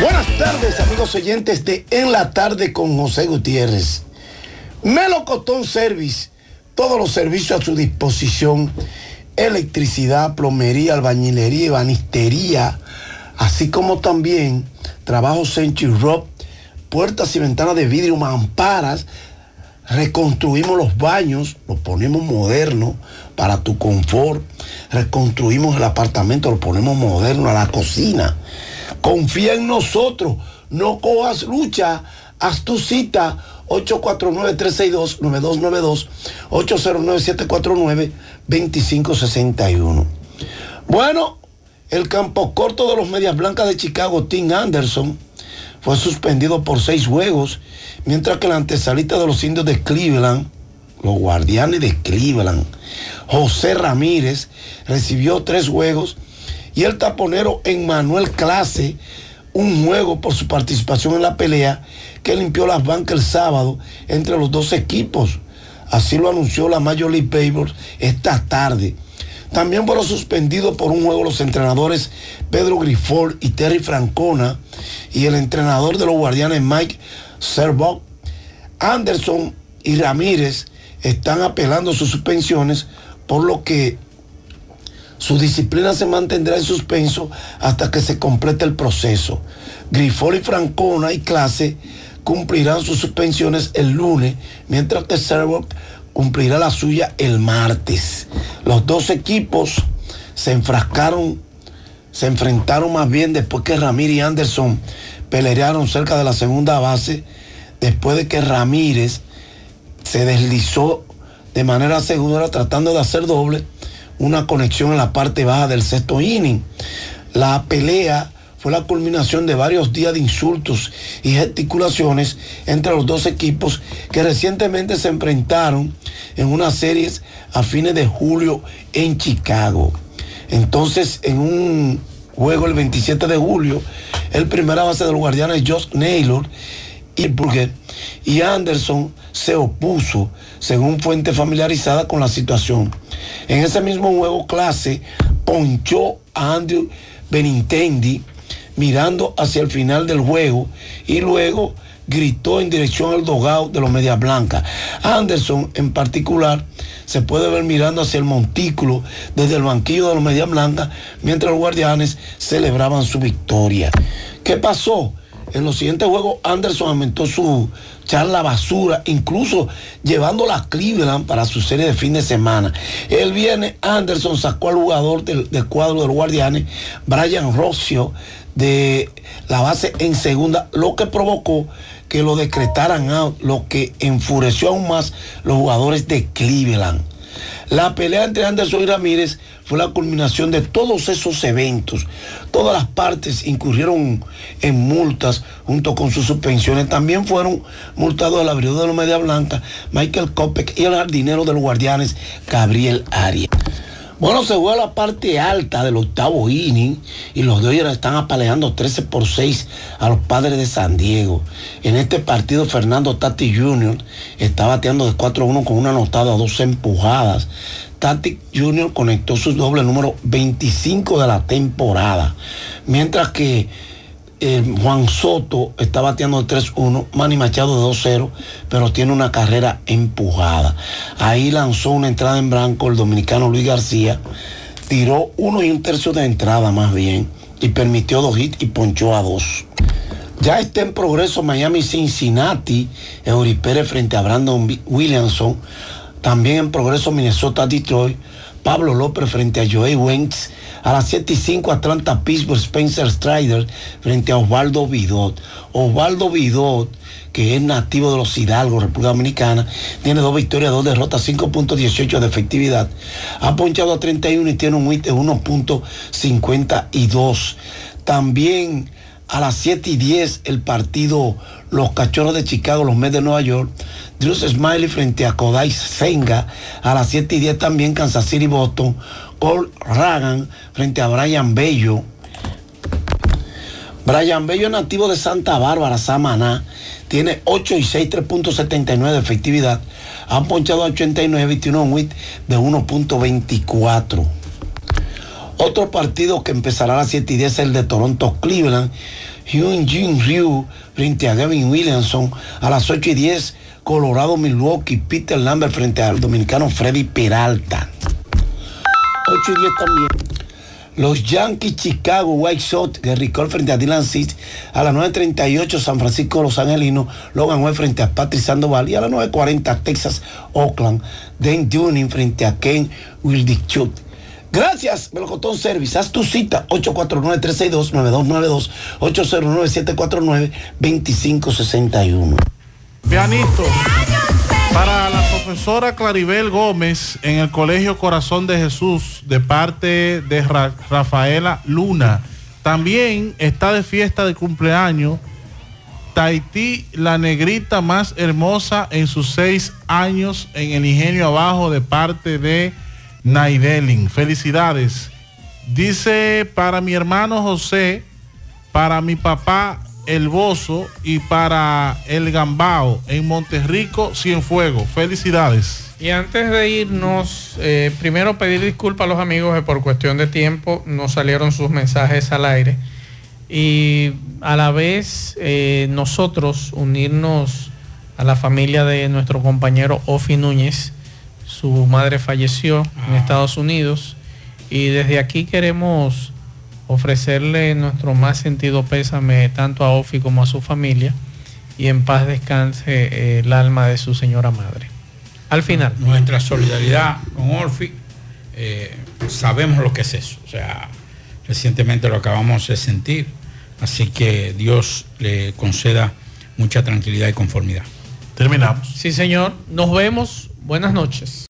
Buenas tardes, amigos oyentes de En la Tarde con José Gutiérrez. Melocotón Service, todos los servicios a su disposición: electricidad, plomería, albañilería y banistería, así como también trabajo Century Rock, puertas y ventanas de vidrio, mamparas. Reconstruimos los baños, los ponemos modernos para tu confort. Reconstruimos el apartamento, lo ponemos moderno a la cocina. Confía en nosotros. No cojas lucha. Haz tu cita 849-362-9292, 809-749-2561. Bueno, el campo corto de los Medias Blancas de Chicago, Tim Anderson, fue suspendido por seis juegos, mientras que la antesalita de los indios de Cleveland, los guardianes de Cleveland, José Ramírez, recibió tres juegos y el taponero Emmanuel Clase un juego por su participación en la pelea que limpió las bancas el sábado entre los dos equipos. Así lo anunció la Major League Baseball esta tarde. También fueron suspendidos por un juego los entrenadores Pedro Grifol y Terry Francona y el entrenador de los guardianes Mike Serbock. Anderson y Ramírez están apelando sus suspensiones, por lo que su disciplina se mantendrá en suspenso hasta que se complete el proceso. Grifol y Francona y clase cumplirán sus suspensiones el lunes, mientras que Servoc cumplirá la suya el martes. Los dos equipos se enfrascaron, se enfrentaron más bien después que Ramírez y Anderson pelearon cerca de la segunda base, después de que Ramírez se deslizó de manera segura tratando de hacer doble una conexión en la parte baja del sexto inning. La pelea fue la culminación de varios días de insultos y gesticulaciones entre los dos equipos que recientemente se enfrentaron en unas series a fines de julio en Chicago. Entonces, en un juego el 27 de julio, el primera base de los guardianes, Josh Naylor y y Anderson se opuso, según fuente familiarizada con la situación. En ese mismo juego clase, ponchó a Andrew Benintendi mirando hacia el final del juego y luego gritó en dirección al dogado de los Medias Blancas. Anderson en particular se puede ver mirando hacia el montículo desde el banquillo de los Medias Blancas mientras los guardianes celebraban su victoria. ¿Qué pasó? En los siguientes juegos Anderson aumentó su charla basura, incluso llevando la Cleveland para su serie de fin de semana. El viernes Anderson sacó al jugador del, del cuadro de los guardianes, Brian Rossio, de la base en segunda, lo que provocó que lo decretaran out, lo que enfureció aún más los jugadores de Cleveland. La pelea entre Anderson y Ramírez fue la culminación de todos esos eventos. Todas las partes incurrieron en multas junto con sus suspensiones. También fueron multados el abridor de la Media Blanca, Michael Kopek y el jardinero de los guardianes, Gabriel Arias. Bueno, se juega la parte alta del octavo inning y los Dodgers están apaleando 13 por 6 a los padres de San Diego. En este partido, Fernando Tati Jr. está bateando de 4 a 1 con una anotada dos empujadas. Tati Jr. conectó su doble número 25 de la temporada. Mientras que eh, Juan Soto está bateando de 3-1, Manny Machado de 2-0, pero tiene una carrera empujada. Ahí lanzó una entrada en blanco el dominicano Luis García, tiró uno y un tercio de entrada más bien, y permitió dos hits y ponchó a dos. Ya está en progreso Miami Cincinnati, Eury Pérez frente a Brandon Williamson. También en progreso Minnesota Detroit, Pablo López frente a Joey Wentz. A las 7 y 5 Atlanta Pittsburgh Spencer Strider frente a Osvaldo Vidot. Osvaldo Vidot, que es nativo de los Hidalgo, República Dominicana, tiene dos victorias, dos derrotas, 5.18 de efectividad. Ha ponchado a 31 y tiene un WIT de 1.52. También a las 7 y 10 el partido Los Cachorros de Chicago, los Mets de Nueva York. Drew Smiley frente a Kodai Senga. A las 7 y 10 también Kansas City Boston. Cole Ragan frente a Brian Bello. Brian Bello nativo de Santa Bárbara, Samaná. Tiene 8 y 6, 3.79 de efectividad. Han ponchado a 89 y tiene un WIT de 1.24. Otro partido que empezará a las 7 y 10 es el de Toronto Cleveland. Hyun Jin Ryu frente a Gavin Williamson. A las 8 y 10 Colorado Milwaukee. Peter Lambert frente al dominicano Freddy Peralta. 8 y 10 también. Los Yankees Chicago White Sox, Gary Cole frente a Dylan Seeds. A las 9.38 San Francisco Los Angelinos, Logan Way frente a Patrick Sandoval. Y a las 9.40 Texas Oakland, Dan Dunning frente a Ken Wildichut. Gracias, Melocotón Service. Haz tu cita 849-362-9292, 809-749-2561. Pianito. Para la profesora Claribel Gómez en el Colegio Corazón de Jesús de parte de Ra- Rafaela Luna. También está de fiesta de cumpleaños Tahití, la negrita más hermosa en sus seis años en el ingenio abajo de parte de Naidelin. Felicidades. Dice para mi hermano José, para mi papá El Bozo y para el Gambao en Monterrico, Cienfuegos. Felicidades. Y antes de irnos, eh, primero pedir disculpas a los amigos que por cuestión de tiempo no salieron sus mensajes al aire. Y a la vez eh, nosotros unirnos a la familia de nuestro compañero Ofi Núñez. Su madre falleció en Estados Unidos y desde aquí queremos ofrecerle nuestro más sentido pésame tanto a Ofi como a su familia y en paz descanse eh, el alma de su señora madre. Al final. Nuestra solidaridad con Orfi, eh, sabemos lo que es eso. O sea, recientemente lo acabamos de sentir. Así que Dios le conceda mucha tranquilidad y conformidad. Terminamos. Sí, señor. Nos vemos. Buenas noches.